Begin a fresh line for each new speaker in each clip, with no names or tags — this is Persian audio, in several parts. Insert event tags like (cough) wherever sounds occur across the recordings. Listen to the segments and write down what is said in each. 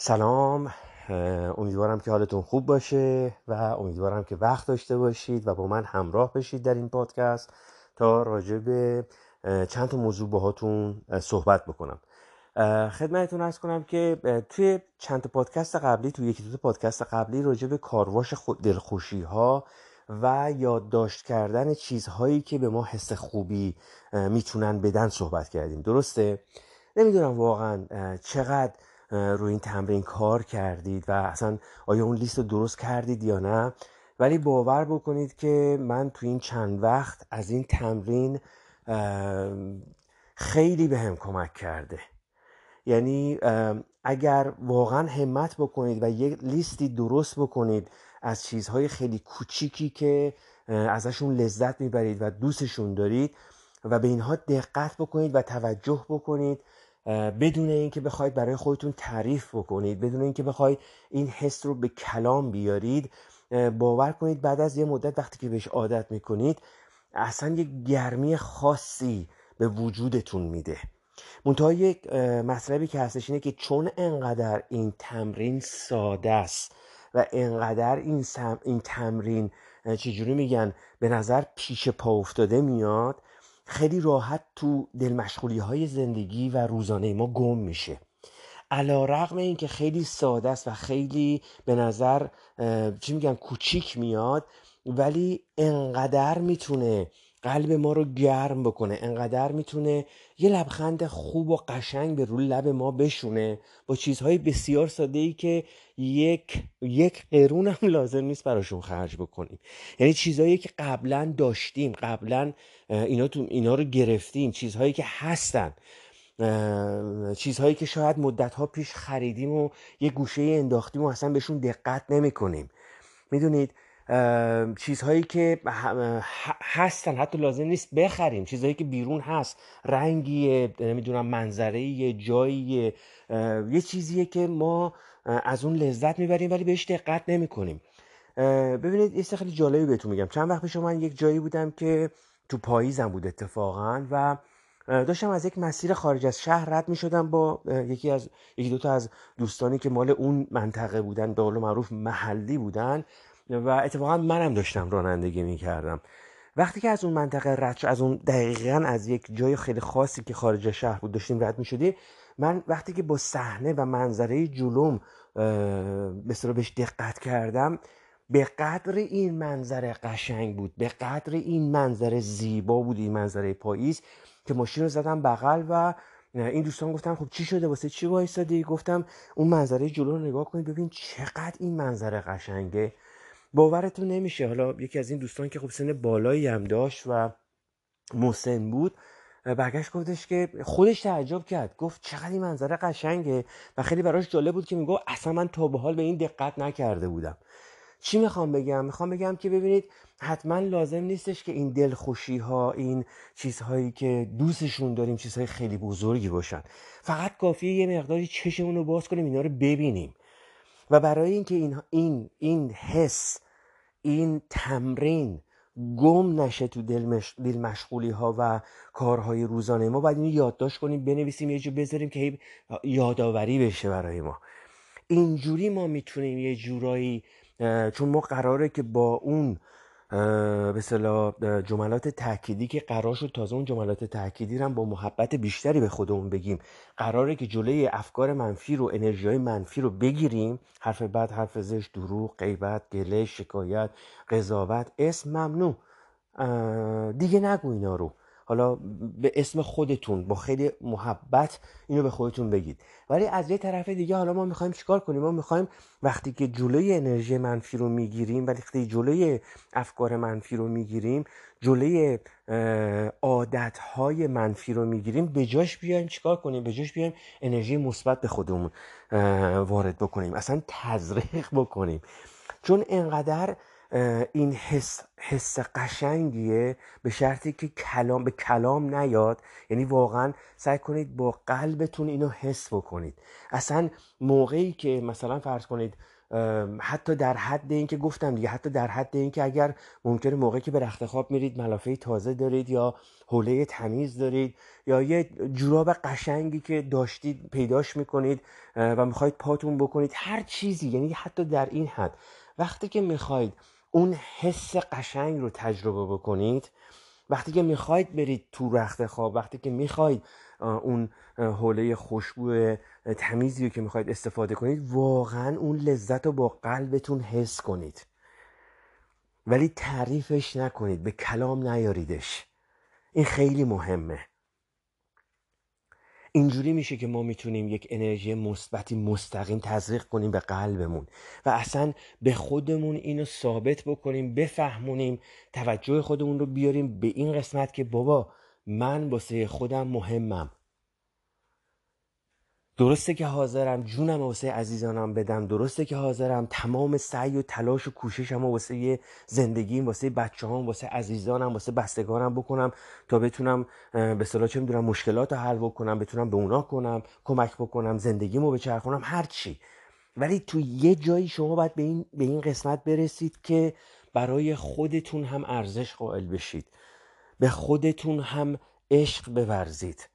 سلام امیدوارم که حالتون خوب باشه و امیدوارم که وقت داشته باشید و با من همراه بشید در این پادکست تا راجع به چند تا موضوع باهاتون صحبت بکنم. خدمتتون ارز کنم که توی چند تا پادکست قبلی توی یکی دو تا پادکست قبلی راجع به کارواش دلخوشی ها و یادداشت کردن چیزهایی که به ما حس خوبی می‌تونن بدن صحبت کردیم. درسته؟ نمی‌دونم واقعا چقدر روی این تمرین کار کردید و اصلا آیا اون لیست رو درست کردید یا نه؟ ولی باور بکنید که من تو این چند وقت از این تمرین خیلی به هم کمک کرده. یعنی اگر واقعا همت بکنید و یک لیستی درست بکنید از چیزهای خیلی کوچیکی که ازشون لذت می‌برید و دوستشون دارید و به اینها دقت بکنید و توجه بکنید بدون اینکه بخواید برای خودتون تعریف بکنید بدون اینکه بخواید این حس رو به کلام بیارید باور کنید بعد از یه مدت وقتی که بهش عادت می‌کنید اصلا یک گرمی خاصی به وجودتون میده. منتها یک مطلبی که هستش اینه که چون انقدر این تمرین ساده است و انقدر این, این تمرین چجوری میگن به نظر پیش پا افتاده میاد خیلی راحت تو دل های زندگی و روزانه ما گم میشه. علا رقم این که خیلی ساده است و خیلی به نظر چی میگن کوچیک میاد ولی انقدر می‌تونه قلب ما رو گرم بکنه انقدر می‌تونه یه لبخند خوب و قشنگ به روی لب ما بشونه با چیزهای بسیار ساده ای که یک یک قرون هم (laughs) لازم نیست براشون خرج بکنیم. یعنی چیزهایی که قبلا داشتیم قبلا اینا تو اینا رو گرفتیم چیزهایی که هستن. چیزهایی که شاید مدت ها پیش خریدیم و یه گوشه انداختیم و اصلا بهشون دقت نمی کنیم می‌دونید چیزهایی که هستن حتی لازم نیست بخریم. چیزهایی که بیرون هست رنگیه نمی‌دونم منظره یه جایی یه چیزیه که ما از اون لذت می‌بریم ولی بهش دقت نمی کنیم ببینید یه خیلی جالبی بهتون میگم. چند وقت پیش من یک جایی بودم که تو پاییزم بود اتفاقا و داشتم از یک مسیر خارج از شهر رد می شدم با یکی از یکی دوتا از دوستانی که مال اون منطقه بودن به معروف محلی بودن و اتفاقا منم داشتم رانندگی می کردم وقتی که از اون منطقه رد از اون دقیقا از یک جای خیلی خاصی که خارج شهر بود داشتیم رد می شدیم من وقتی که با صحنه و منظره جلوم به بهش دقت کردم به قدر این منظره قشنگ بود به قدر این منظره زیبا بود این منظره پاییز که ماشین رو زدم بغل و این دوستان گفتم خب چی شده؟ واسه چی وایسادی؟ گفتم اون منظره جلو رو نگاه کنید ببین چقدر این منظره قشنگه. باورتون نمیشه. حالا یکی از این دوستان که خب سن بالایی هم داشت و مسن بود برگشت گفتش که خودش تعجب کرد. گفت چقدر این منظره قشنگه و خیلی براش جالب بود که میگو اصلا من تا به حال به این دقت نکرده بودم. چی می‌خوام بگم؟ می‌خوام بگم که ببینید حتما لازم نیستش که این دلخوشی ها این چیزهایی که دوستشون داریم چیزهای خیلی بزرگی باشن. فقط کافیه یه مقداری چشمون رو باز کنیم اینا رو ببینیم. و برای اینکه این این این حس این تمرین گم نشه تو دل, مش... دل مشغولی ها و کارهای روزانه ما باید اینو یادداشت کنیم بنویسیم یه جو بذاریم که یادآوری بشه برای ما. اینجوری ما می‌تونیم یه جورایی چون ما قراره که با اون به جملات تأکیدی که قرار شد تازه اون جملات تأکیدی رو با محبت بیشتری به خودمون بگیم. قراره که جلوی افکار منفی رو انرژی های منفی رو بگیریم. حرف بد حرف زشت دروغ غیبت گله شکایت قضاوت اسم ممنوع. دیگه نگو اینا رو. حالا به اسم خودتون با خیلی محبت اینو به خودتون بگید. ولی از یه طرف دیگه حالا ما می‌خوایم چیکار کنیم؟ ما می‌خوایم وقتی که جلوی انرژی منفی رو می‌گیریم وقتی جلوی افکار منفی رو می‌گیریم جلوی عادتهای منفی رو می‌گیریم به جاش بیایم چیکار کنیم؟ به جاش بیایم انرژی مثبت به خودمون وارد بکنیم. اصلا تزریق بکنیم. چون انقدر این حس, حس قشنگیه به شرطی که کلام به کلام نیاد. یعنی واقعا سعی کنید با قلبتون اینو حس بکنید. اصلا موقعی که مثلا فرض کنید حتی در حد اینکه گفتم دیگه حتی در حد اینکه اگر ممکنه موقعی که به رخت خواب میرید ملافه تازه دارید یا حوله تمیز دارید یا یه جوراب قشنگی که داشتید پیداش می‌کنید و می‌خواید پاتون بکنید هر چیزی. یعنی حتی در این حد. وقتی که می‌خواید اون حس قشنگ رو تجربه بکنید. وقتی که می‌خواید برید تو رخت خواب وقتی که می‌خواید اون حوله خوشبو تمیزی رو که می‌خواید استفاده کنید واقعا اون لذت رو با قلبتون حس کنید. ولی تعریفش نکنید به کلام نیاریدش. این خیلی مهمه. اینجوری میشه که ما می‌تونیم یک انرژی مثبتی مستقیم تزریق کنیم به قلبمون و اصلا به خودمون اینو ثابت بکنیم بفهمونیم توجه خودمون رو بیاریم به این قسمت که بابا من واسه خودم مهمم. درسته که حاضرم جونم واسه عزیزانم بدم درسته که حاضرم تمام سعی و تلاش و کوششم واسه زندگیم واسه بچه هم واسه عزیزانم واسه بستگانم بکنم تا بتونم به صلاح چه می‌دونم مشکلات رو حل بکنم بتونم به اونا کنم کمک بکنم زندگیمو بچرخونم هر چی. ولی تو یه جایی شما باید به این, به این قسمت برسید که برای خودتون هم ارزش قائل بشید. به خودتون هم عشق بورزید.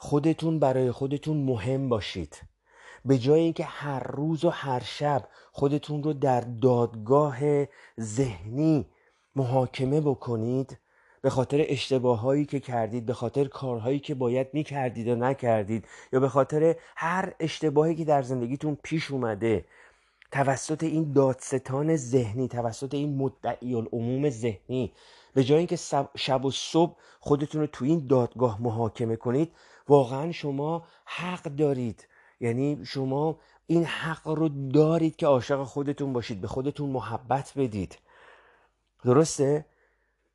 خودتون برای خودتون مهم باشید. به جای اینکه هر روز و هر شب خودتون رو در دادگاه ذهنی محاکمه بکنید به خاطر اشتباهایی که کردید به خاطر کارهایی که باید می‌کردید و نکردید یا به خاطر هر اشتباهی که در زندگیتون پیش اومده توسط این دادستان ذهنی توسط این مدعی العموم ذهنی به جای اینکه شب و صبح خودتون رو تو این دادگاه محاکمه کنید واقعا شما حق دارید. یعنی شما این حق رو دارید که عاشق خودتون باشید به خودتون محبت بدید. درسته؟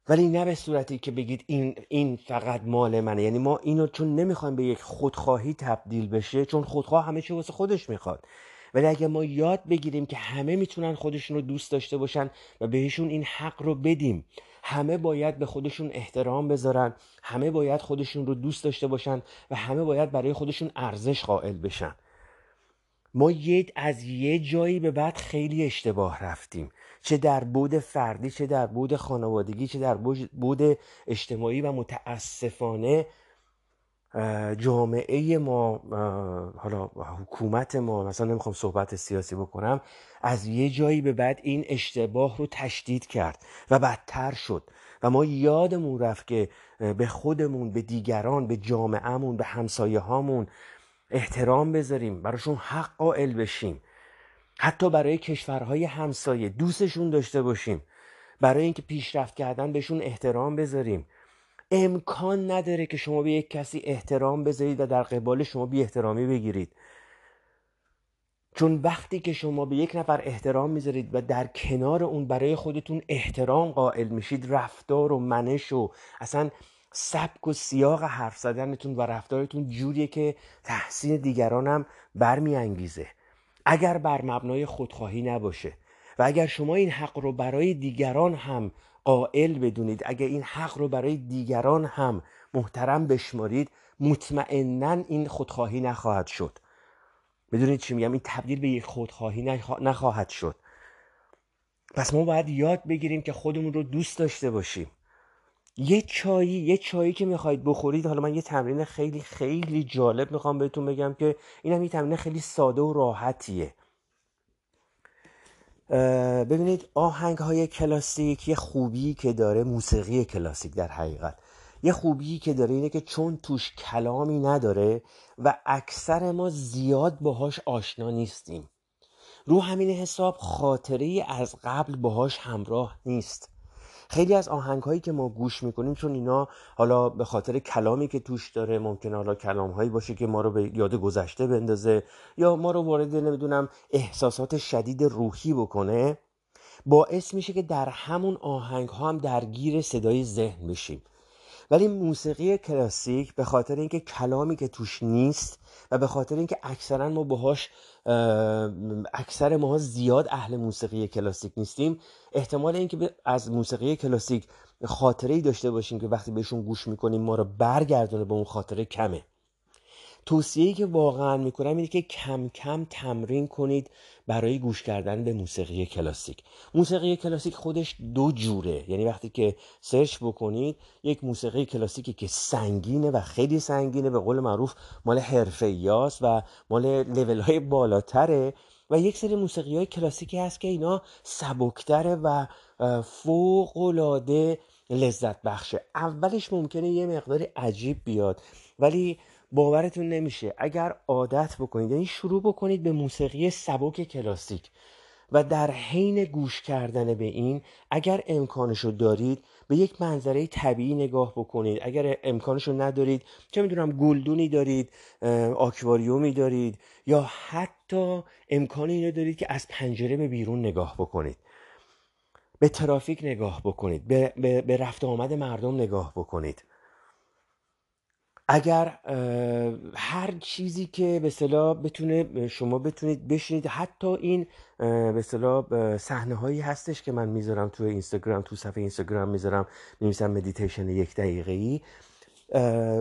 ولی نه به صورتی که بگید این این فقط مال منه. یعنی ما اینو چون نمی‌خوایم به یک خودخواهی تبدیل بشه چون خودخواه همه چی واسه خودش می‌خواد. ولی اگه ما یاد بگیریم که همه می‌تونن خودشون رو دوست داشته باشن و بهشون این حق رو بدیم همه باید به خودشون احترام بذارن همه باید خودشون رو دوست داشته باشن و همه باید برای خودشون ارزش قائل بشن. ما یه از یه جایی به بعد خیلی اشتباه رفتیم. چه در بود فردی چه در بود خانوادگی چه در بود اجتماعی و متاسفانه جامعه ما حالا حکومت ما مثلا نمی‌خوام صحبت سیاسی بکنم از یه جایی به بعد این اشتباه رو تشدید کرد و بدتر شد. و ما یادمون رفت که به خودمون به دیگران به جامعهمون به همسایه هامون احترام بذاریم براشون حق قائل بشیم. حتی برای کشورهای همسایه دوستشون داشته باشیم. برای اینکه پیشرفت کردن بهشون احترام بذاریم. امکان نداره که شما به یک کسی احترام بذارید و در قبال شما بی احترامی بگیرید. چون وقتی که شما به یک نفر احترام می‌ذارید و در کنار اون برای خودتون احترام قائل میشید رفتار و منش و اصلا سبک و سیاق حرف زدنتون و رفتارتون جوریه که تحسین دیگران هم برمیانگیزه. اگر بر مبنای خودخواهی نباشه و اگر شما این حق رو برای دیگران هم قائل بدونید. اگر این حق رو برای دیگران هم محترم بشمارید مطمئنا این خودخواهی نخواهد شد. بدونید چی میگم؟ این تبدیل به یک خودخواهی نخواهد شد. پس ما باید یاد بگیریم که خودمون رو دوست داشته باشیم. یه چایی یه چایی که می‌خواید بخورید حالا من یه تمرین خیلی خیلی جالب می‌خوام بهتون بگم که این هم یه تمرین خیلی ساده و راحتیه. ببینید آهنگ های کلاسیک یه خوبی که داره موسیقی کلاسیک در حقیقت. یه خوبی که داره اینه که چون توش کلامی نداره و اکثر ما زیاد باهاش آشنا نیستیم. رو همین حساب خاطره از قبل باهاش همراه نیست. خیلی از آهنگ هایی که ما گوش می‌کنیم چون اینا حالا به خاطر کلامی که توش داره ممکنه حالا کلام هایی باشه که ما رو به یاد گذشته بندازه یا ما رو وارد نمی‌دونم احساسات شدید روحی بکنه باعث میشه که در همون آهنگ ها هم درگیر صدای ذهن بشیم. ولی موسیقی کلاسیک به خاطر اینکه کلامی که توش نیست و به خاطر اینکه اکثرا ما باهاش اکثر ما زیاد اهل موسیقی کلاسیک نیستیم احتمال اینکه از موسیقی کلاسیک خاطره ای داشته باشیم که وقتی بهشون گوش می‌کنیم ما رو برگردونه به اون خاطره کمه. توصیه‌ای که واقعا می‌کنم اینه که کم کم تمرین کنید برای گوش کردن به موسیقی کلاسیک. موسیقی کلاسیک خودش دو جوره. یعنی وقتی که سرچ بکنید یک موسیقی کلاسیکی که سنگینه و خیلی سنگینه به قول معروف مال حرفه و مال لول های بالاتره و یک سری موسیقی های کلاسیکی هست که اینا سبکتره و فوق لذت بخشه اولش ممکنه یه مقداری عجیب بیاد ولی باورتون نمیشه. اگر عادت بکنید یعنی شروع بکنید به موسیقی سبک کلاسیک و در حین گوش کردن به این اگر امکانشو دارید به یک منظره طبیعی نگاه بکنید. اگر امکانشو ندارید چه می‌دونم گلدونی دارید آکواریومی دارید یا حتی امکان اینو دارید که از پنجره به بیرون نگاه بکنید. به ترافیک نگاه بکنید. به, به, به رفت آمد مردم نگاه بکنید. اگر هر چیزی که به صلاح بتونه شما بتونید بشینید حتی این به اصطلاح صحنه هایی هستش که من می‌ذارم تو اینستاگرام تو صفحه اینستاگرام می‌ذارم میمیسم مدیتیشن یک دقیقه ای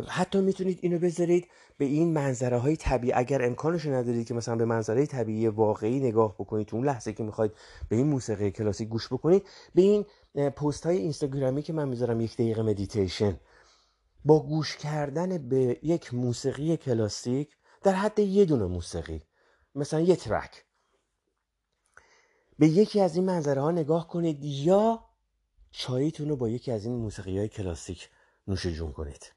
حتی می‌تونید اینو بذارید به این منظره های طبیعی. اگر امکانش ندارید که مثلا به منظره طبیعی واقعی نگاه بکنید تو اون لحظه که می‌خواید به این موسیقی کلاسیک گوش بکنید به این پست های اینستاگرامی که من می‌ذارم یک دقیقه مدیتیشن با گوش کردن به یک موسیقی کلاسیک در حد یه دونه موسیقی مثلا یه ترک. به یکی از این منظره ها نگاه کنید یا چاییتون رو با یکی از این موسیقی های کلاسیک نوش جون کنید.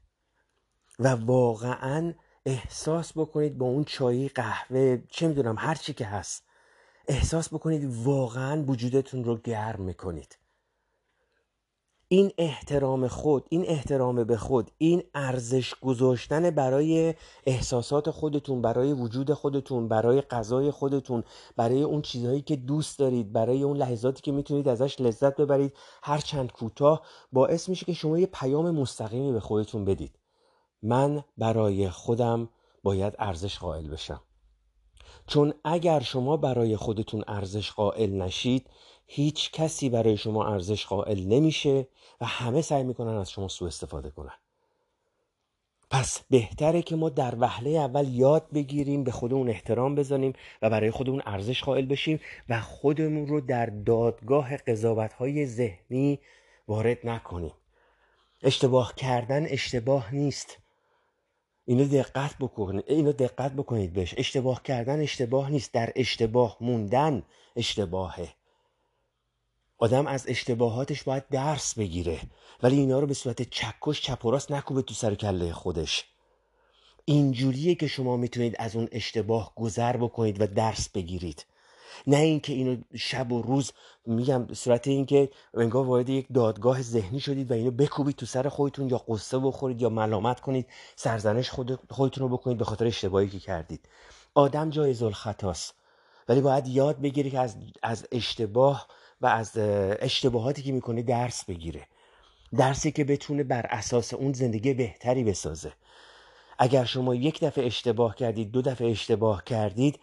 و واقعا احساس بکنید با اون چایی قهوه چه می‌دونم هر چی که هست احساس بکنید واقعا وجودتون رو گرم می‌کنید. این احترام خود این احترام به خود این ارزش گذاشتن برای احساسات خودتون برای وجود خودتون برای غذای خودتون برای اون چیزهایی که دوست دارید برای اون لحظاتی که می‌تونید ازش لذت ببرید هر چند کوتاه باعث میشه که شما یه پیام مستقیمی به خودتون بدید. من برای خودم باید ارزش قائل بشم. چون اگر شما برای خودتون ارزش قائل نشید هیچ کسی برای شما ارزش قائل نمیشه و همه سعی می‌کنن از شما سوء استفاده کنن. پس بهتره که ما در وهله اول یاد بگیریم به خودمون احترام بزنیم و برای خودمون ارزش قائل بشیم و خودمون رو در دادگاه قضاوت های ذهنی وارد نکنیم. اشتباه کردن اشتباه نیست. اینو دقت بکنید اینو دقت بکنید بهش. اشتباه کردن اشتباه نیست. در اشتباه موندن اشتباهه. آدم از اشتباهاتش باید درس بگیره ولی اینا رو به صورت چکش چپ و راست نکوبه تو سر کله خودش. اینجوریه که شما می‌تونید از اون اشتباه گذر بکنید و درس بگیرید. نه اینکه اینو شب و روز میگم صورت اینکه انگار وارد یک دادگاه ذهنی شدید و اینو بکوبید تو سر خودتون یا قصه بخورید یا ملامت کنید سرزنش خود خودتون رو بکنید به خاطر اشتباهی که کردید. آدم جایز الخطاست ولی باید یاد بگیری که از, از اشتباه و از اشتباهاتی که می‌کنه درس بگیره. درسی که بتونه بر اساس اون زندگی بهتری بسازه. اگر شما یک دفعه اشتباه کردید دو دفعه اشتباه کردید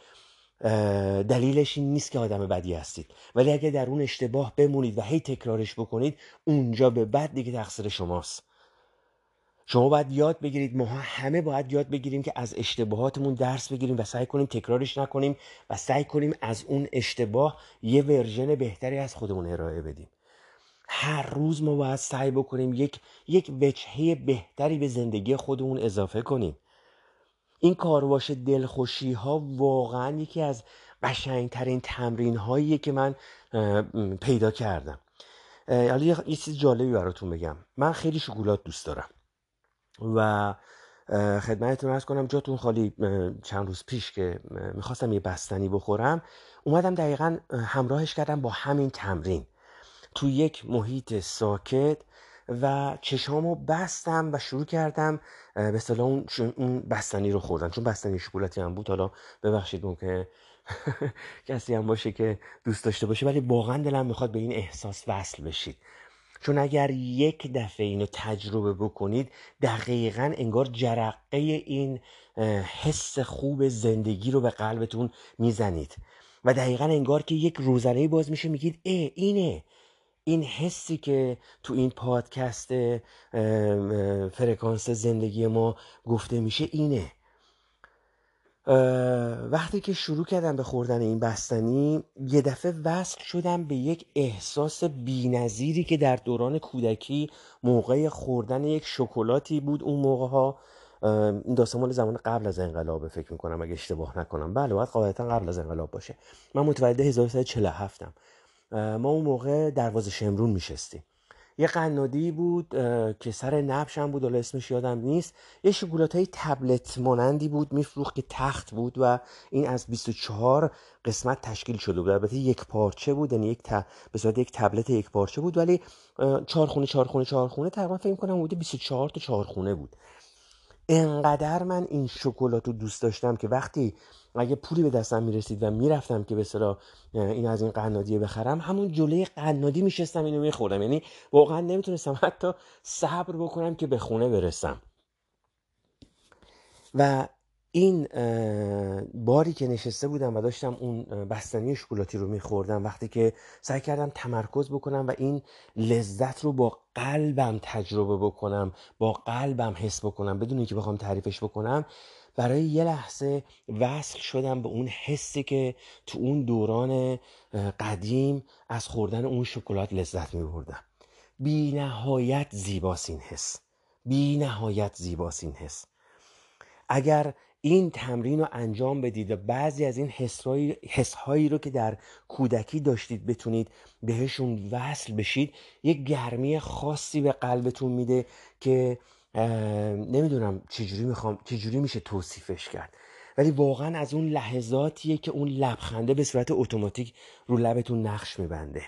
دلیلش این نیست که آدم بدی هستید. ولی اگر در اون اشتباه بمونید و هی تکرارش بکنید اونجا به بعد دیگه تقصیر شماست. شما باید یاد بگیرید ما همه باید یاد بگیریم که از اشتباهاتمون درس بگیریم و سعی کنیم تکرارش نکنیم و سعی کنیم از اون اشتباه یه ورژن بهتری از خودمون ارائه بدیم. هر روز ما باید سعی بکنیم یک یک وجهه بهتری به زندگی خودمون اضافه کنیم. این کارواش دلخوشی ها واقعا یکی از قشنگترین تمرین هاییه که من پیدا کردم. حالا یه چیز جالبی براتون بگم. من خیلی شکلات دوست دارم. و خدمتتون ارز کنم جاتون خالی چند روز پیش که می‌خواستم یه بستنی بخورم اومدم دقیقا همراهش کردم با همین تمرین. تو یک محیط ساکت و چشامو بستم و شروع کردم به صلاح اون, اون بستنی رو خوردم چون بستنی شکلاتی هم بود حالا ببخشید ممکنه (laughs) کسی هم باشه که دوست داشته باشه ولی واقعا دلم می‌خواد به این احساس وصل بشید. چون اگر یک دفعه اینو تجربه بکنید دقیقا انگار جرقه این حس خوب زندگی رو به قلبتون می‌زنید. و دقیقا انگار که یک روزنه باز میشه میگید اه اینه. این حسی که تو این پادکست فرکانس زندگی ما گفته میشه اینه. وقتی که شروع کردم به خوردن این بستنی یه دفعه وصل شدم به یک احساس بینظیری که در دوران کودکی موقع خوردن یک شکلاتی بود اون موقع ها این داستان زمان قبل از انقلاب فکر می‌کنم اگه اشتباه نکنم. بله باید قاعدتا قبل از انقلاب باشه. من متولد 1347 م ما اون موقع دروازه شمرون میشستیم. یه قنادی بود که سر نبش هم بود حالا اسمش یادم نیست. یه شکلات های تبلت مانندی بود میفروخت که تخت بود و این از 24 قسمت تشکیل شده بود. البته یک پارچه بود یعنی یک به صورت یک تبلت یک پارچه بود ولی چهار خونه چهار خونه چهار خونه تقریبا فکر کنم حدود 24 تا چهار خونه بود. انقدر من این شکلات رو دوست داشتم که وقتی اگه پولی به دستم می‌رسید و می‌رفتم که به صلاح این از این قنادیه بخرم همون جلوی قنادی میشستم اینو میخوردم. یعنی واقعا نمی‌تونستم حتی صبر بکنم که به خونه برسم. و این باری که نشسته بودم و داشتم اون بستنی شکلاتی رو میخوردم وقتی که سعی کردم تمرکز بکنم و این لذت رو با قلبم تجربه بکنم با قلبم حس بکنم بدون اینکه بخوام تعریفش بکنم برای یه لحظه وصل شدم به اون حسی که تو اون دوران قدیم از خوردن اون شکلات لذت می بردم بی نهایت زیباست این حس. بی نهایت زیباست این حس. اگر این تمرین رو انجام بدید و بعضی از این حسهایی رو که در کودکی داشتید بتونید بهشون وصل بشید یک گرمی خاصی به قلبتون میده که نمی‌دونم چجوری می‌خوام چجوری میشه توصیفش کرد. ولی واقعا از اون لحظاتیه که اون لبخنده به صورت اتوماتیک رو لبتون نقش میبنده.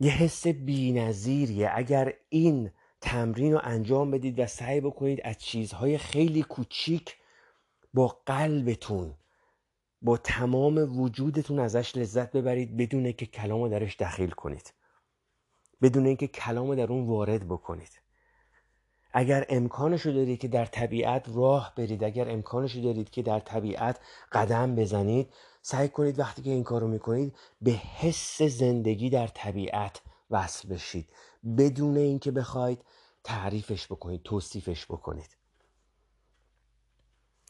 یه حس بینظیریه. اگر این تمرین رو انجام بدید و سعی بکنید از چیزهای خیلی کوچیک با قلبتون با تمام وجودتون ازش لذت ببرید بدون که کلام درش دخیل کنید. بدون اینکه کلام در اون وارد بکنید. اگر امکانشو دارید که در طبیعت راه برید اگر امکانشو دارید که در طبیعت قدم بزنید سعی کنید وقتی که این کارو می‌کنید به حس زندگی در طبیعت وصل بشید. بدون اینکه بخواید تعریفش بکنید توصیفش بکنید.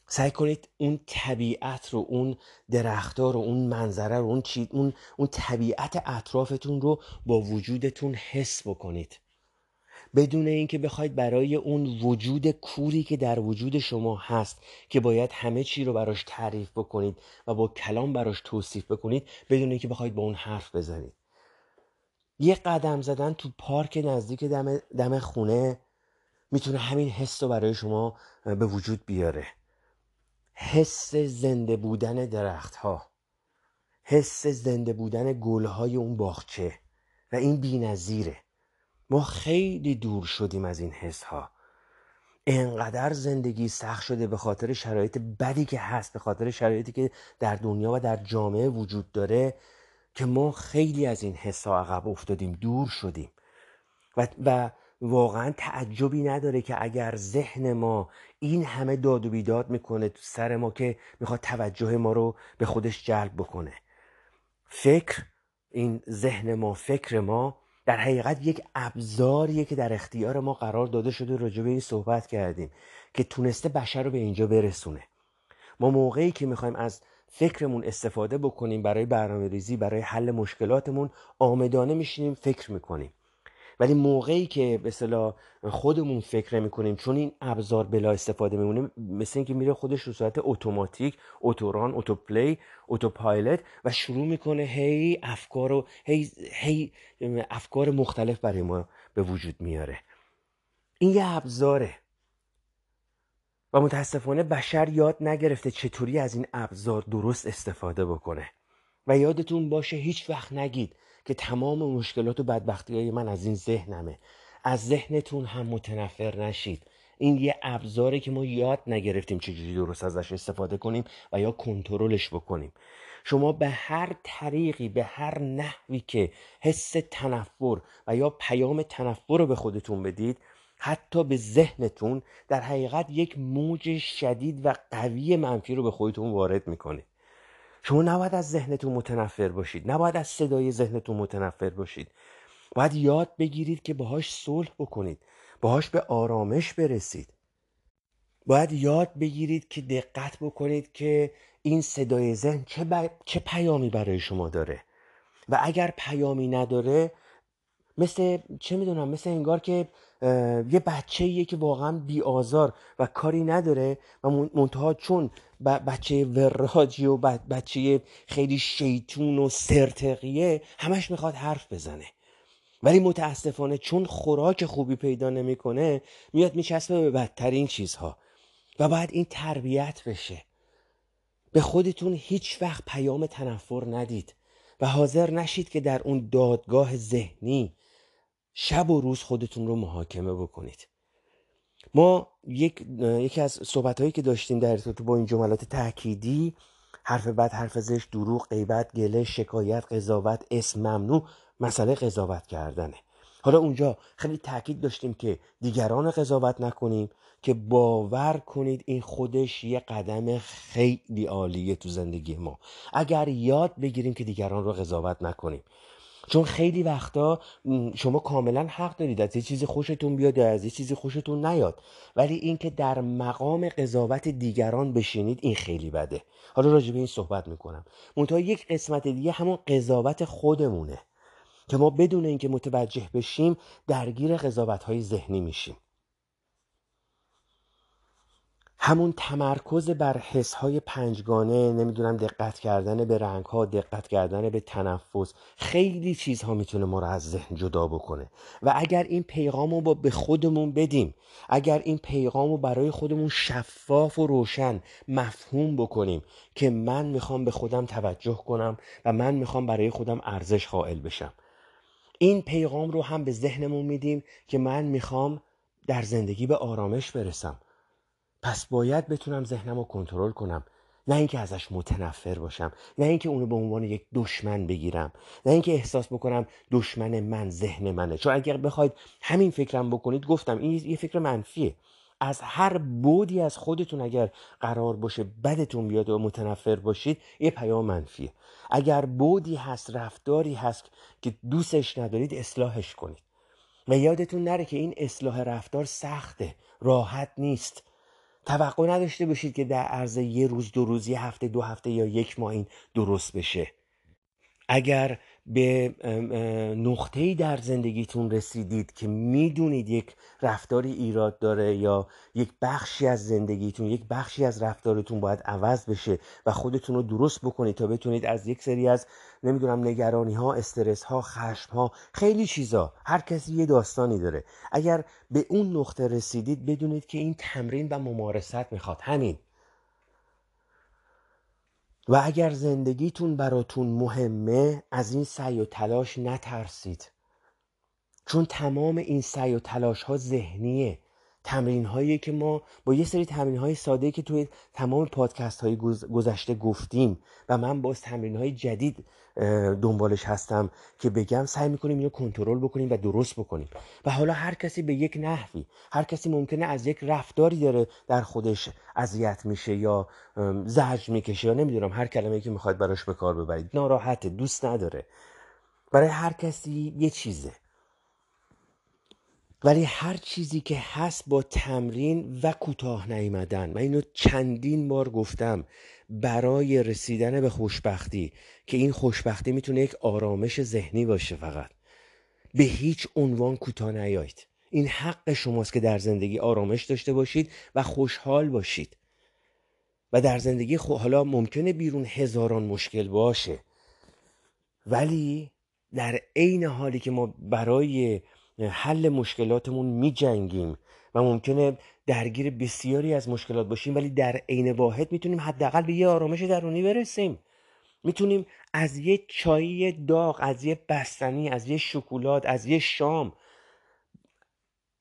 سعی کنید اون طبیعت رو اون درختها رو اون منظره رو اون, اون, اون طبیعت اطرافتون رو با وجودتون حس بکنید. بدون اینکه بخواید برای اون وجود کوری که در وجود شما هست که باید همه چی رو براش تعریف بکنید و با کلام براش توصیف بکنید بدون اینکه بخواید با اون حرف بزنید. یه قدم زدن تو پارک نزدیک دم, دم خونه می‌تونه همین حس رو برای شما به وجود بیاره. حس زنده بودن درخت ها حس زنده بودن گل های اون باغچه و این بینظیره. ما خیلی دور شدیم از این حس ها انقدر زندگی سخت شده به خاطر شرایط بدی که هست به خاطر شرایطی که در دنیا و در جامعه وجود داره که ما خیلی از این حس ها عقب افتادیم دور شدیم. و, و واقعا تعجبی نداره که اگر ذهن ما این همه داد و بیداد می‌کنه تو سر ما که می‌خواد توجه ما رو به خودش جلب بکنه. فکر این ذهن ما فکر ما در حقیقت یک ابزاریه که در اختیار ما قرار داده شده راجع به این صحبت کردیم که تونسته بشر رو به اینجا برسونه. ما موقعی که می‌خوایم از فکرمون استفاده بکنیم برای برنامه ریزی برای حل مشکلاتمون آمدانه میشینیم فکر می‌کنیم. ولی موقعی که به اصطلاح خودمون فکر می‌کنیم چون این ابزار بلا استفاده میمونه مثل اینکه میره خودش رو صورت اتوماتیک اتوران اتوپلی اتوپایلت و شروع می‌کنه هی افکار رو هی, هی افکار مختلف برای ما به وجود میاره. این یه ابزاره. و متاسفانه بشر یاد نگرفته چطوری از این ابزار درست استفاده بکنه. و یادتون باشه هیچ وقت نگید. که تمام مشکلات و بدبختی های من از این ذهنمه. از ذهنتون هم متنفر نشید. این یه ابزاره که ما یاد نگرفتیم چجوری درست ازش استفاده کنیم و یا کنترلش بکنیم. شما به هر طریقی به هر نحوی که حس تنفر و یا پیام تنفر رو به خودتون بدید حتی به ذهنتون در حقیقت یک موج شدید و قوی منفی رو به خودتون وارد می‌کنید. شما نباید از ذهنتون متنفر باشید. نباید از صدای ذهنتون متنفر باشید. باید یاد بگیرید که باهاش صلح بکنید. باهاش به آرامش برسید. باید یاد بگیرید که دقت بکنید که این صدای ذهن چه, چه پیامی برای شما داره. و اگر پیامی نداره مثل چه می‌دونم مثل انگار که یه بچه که واقعا بی آزار و کاری نداره و منتها چون بچه وراجی و بچه خیلی شیطون و سرتقیه همش می‌خواد حرف بزنه. ولی متاسفانه چون خوراک خوبی پیدا نمی‌کنه میاد میچسبه به بدترین چیزها. و باید این تربیت بشه. به خودتون هیچ وقت پیام تنفر ندید. و حاضر نشید که در اون دادگاه ذهنی شب و روز خودتون رو محاکمه بکنید. ما یک، یکی از صحبت هایی که داشتیم در ارتباط با این جملات تأکیدی حرف بد حرف زشت دروغ غیبت گله شکایت قضاوت اسم ممنوع مسئله قضاوت کردنه. حالا اونجا خیلی تاکید داشتیم که دیگران قضاوت نکنیم که باور کنید این خودش یه قدم خیلی عالیه تو زندگی ما. اگر یاد بگیریم که دیگران رو قضاوت نکنیم. چون خیلی وقتا شما کاملا حق دارید از یه چیزی خوشتون بیاد یا از یه چیزی خوشتون نیاد. ولی اینکه در مقام قضاوت دیگران بشینید این خیلی بده. حالا راجع به این صحبت می‌کنم. منتها یک قسمت دیگه همون قضاوت خودمونه که ما بدون اینکه متوجه بشیم درگیر قضاوت های ذهنی میشیم. همون تمرکز بر حس های پنجگانه نمی‌دونم دقت کردن به رنگ ها دقت کردن به تنفس خیلی چیزها می‌تونه ما رو از ذهن جدا بکنه. و اگر این پیغام رو با به خودمون بدیم اگر این پیغام رو برای خودمون شفاف و روشن مفهوم بکنیم که من می‌خوام به خودم توجه کنم و من می‌خوام برای خودم ارزش قائل بشم. این پیغام رو هم به ذهنمون میدیم که من می‌خوام در زندگی به آرامش برسم. پس باید بتونم ذهنم رو کنترل کنم. نه اینکه ازش متنفر باشم نه اینکه اونو به عنوان یک دشمن بگیرم نه اینکه احساس بکنم دشمن من ذهن منه. چون اگر بخواید همین فکرم بکنید گفتم این یه فکر منفیه. از هر بودی از خودتون اگر قرار باشه بدتون بیاد و متنفر باشید یه پیام منفیه. اگر بودی هست رفتاری هست که دوستش ندارید اصلاحش کنید. و یادتون نره که این اصلاح رفتار سخته راحت نیست. توقع نداشته باشید که در عرض یه روز دو روز یه هفته دو هفته یا یک ماه این درست بشه. اگر به نقطه‌ای در زندگیتون رسیدید که می‌دونید یک رفتاری ایراد داره یا یک بخشی از زندگیتون یک بخشی از رفتارتون باید عوض بشه و خودتون رو درست بکنید تا بتونید از یک سری از نمی‌دونم نگرانی ها استرس ها خشم ها خیلی چیزا هر کسی یه داستانی داره. اگر به اون نقطه رسیدید بدونید که این تمرین و ممارست می‌خواد. همین. و اگر زندگیتون براتون مهمه از این سعی و تلاش نترسید. چون تمام این سعی و تلاش ها ذهنیه. تمرین هایی که ما با یه سری تمرین های ساده که توی تمام پادکست های گذشته گفتیم و من باز تمرین های جدید دنبالش هستم که بگم سعی می‌کنیم اینو کنترل بکنیم و درست بکنیم. و حالا هر کسی به یک نحوی هر کسی ممکنه از یک رفتاری داره در خودش اذیت میشه یا زجر می‌کشه یا نمی‌دونم هر کلمه که می‌خواد براش به کار ببرید. ناراحته دوست نداره. برای هر کسی یه چیزه. ولی هر چیزی که هست با تمرین و کوتاه نیامدن. من اینو چندین بار گفتم برای رسیدن به خوشبختی که این خوشبختی می‌تونه یک آرامش ذهنی باشه فقط. به هیچ عنوان کوتاه نیایید. این حق شماست که در زندگی آرامش داشته باشید و خوشحال باشید. و در زندگی خو... حالا ممکنه بیرون هزاران مشکل باشه. ولی در عین حالی که ما برای حل مشکلاتمون می جنگیم و ممکنه درگیر بسیاری از مشکلات باشیم ولی در عین واحد می‌تونیم حداقل به یه آرامش درونی برسیم. می‌تونیم از یه چایی داغ از یه بستنی از یه شکلات از یه شام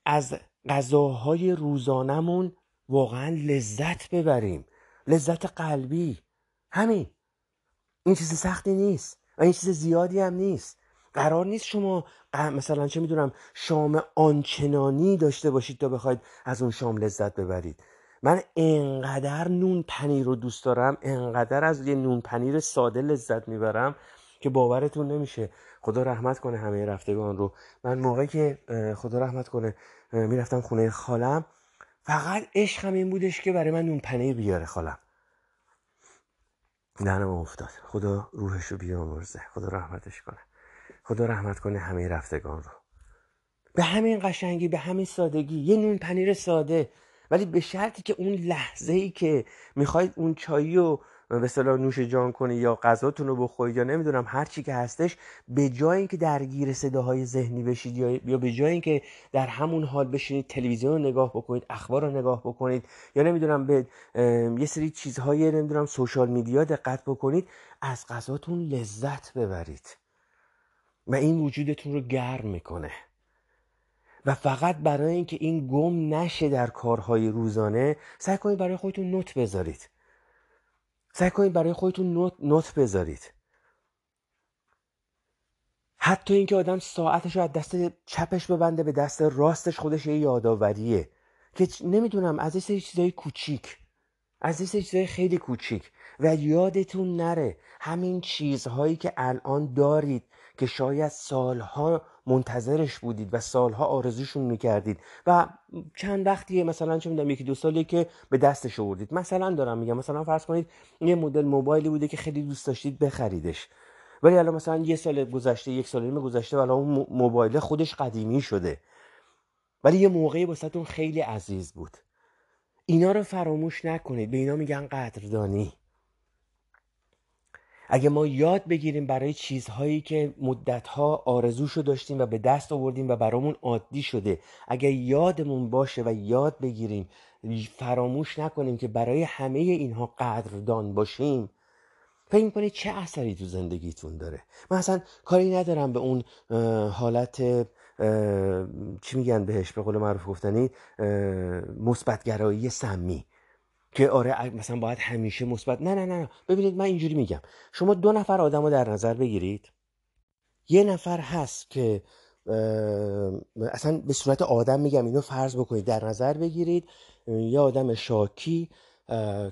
از غذاهای روزانمون واقعا لذت ببریم. لذت قلبی. همین. این چیز سختی نیست و این چیز زیادی هم نیست. قرار نیست شما مثلا چه می‌دونم شام آنچنانی داشته باشید تا بخواید از اون شام لذت ببرید. من انقدر نون پنیر رو دوست دارم انقدر از یه نون پنیر ساده لذت می‌برم که باورتون نمیشه. خدا رحمت کنه همه رفتگان رو. من موقعی که خدا رحمت کنه می‌رفتم خونه خالم فقط عشقم این بودش که برای من نون پنیر بیاره خالم. دهنم افتاد. خدا روحش رو بیامرزه. خدا رحمتش کنه. خدا رحمت کنه همه رفتگان رو. به همین قشنگی به همین سادگی یه نون پنیر ساده. ولی به شرطی که اون لحظه ای که می‌خواید اون چایی رو به صلاح نوش جان کنی یا غذاتون رو بخورید یا نمی‌دونم هر چی که هستش به جای اینکه درگیر صداهای ذهنی بشید یا به جای اینکه در همون حال بشینید تلویزیون رو نگاه بکنید اخبار رو نگاه بکنید یا نمی‌دونم به یه سری چیزهای نمی‌دونم سوشال میدیا دقت بکنید از غذاتون لذت ببرید. و این وجودتون رو گرم می‌کنه. و فقط برای اینکه این گم نشه در کارهای روزانه سعی کنید برای خودتون نوت بذارید. سعی کنید برای خودتون نوت, نوت بذارید. حتی اینکه آدم ساعتش رو از دست چپش ببنده به دست راستش خودش یه یادآوریه که نمی‌دونم از این چیزای کوچیک از این چیزای خیلی کوچیک و یادتون نره همین چیزهایی که الان دارید که شاید سالها منتظرش بودید و سالها آرزوشون می‌کردید و چند وقتیه مثلا چه می‌دونم یکی دو سالی که به دستش آوردید. مثلا دارم میگم مثلا فرض کنید یه مدل موبایلی بوده که خیلی دوست داشتید بخریدش. ولی الان مثلا یه سال گذشته یک سال نیم گذشته و اون موبایل خودش قدیمی شده. ولی یه موقعی واسهتون خیلی عزیز بود. اینا رو فراموش نکنید. به اینا میگن قدردانی. اگه ما یاد بگیریم برای چیزهایی که مدتها آرزوشو داشتیم و به دست آوردیم و برامون عادی شده اگه یادمون باشه و یاد بگیریم فراموش نکنیم که برای همه اینها قدردان باشیم فکر می‌کنید چه اثری تو زندگیتون داره؟ من اصلا کاری ندارم به اون حالت چی میگن بهش به قول معروف گفتنی مثبتگرایی سمی. که آره مثلا باید همیشه مثبت نه نه نه ببینید من اینجوری میگم. شما دو نفر آدم رو در نظر بگیرید. یه نفر هست که اصلا به صورت آدم میگم اینو فرض بکنید. در نظر بگیرید. یه آدم شاکی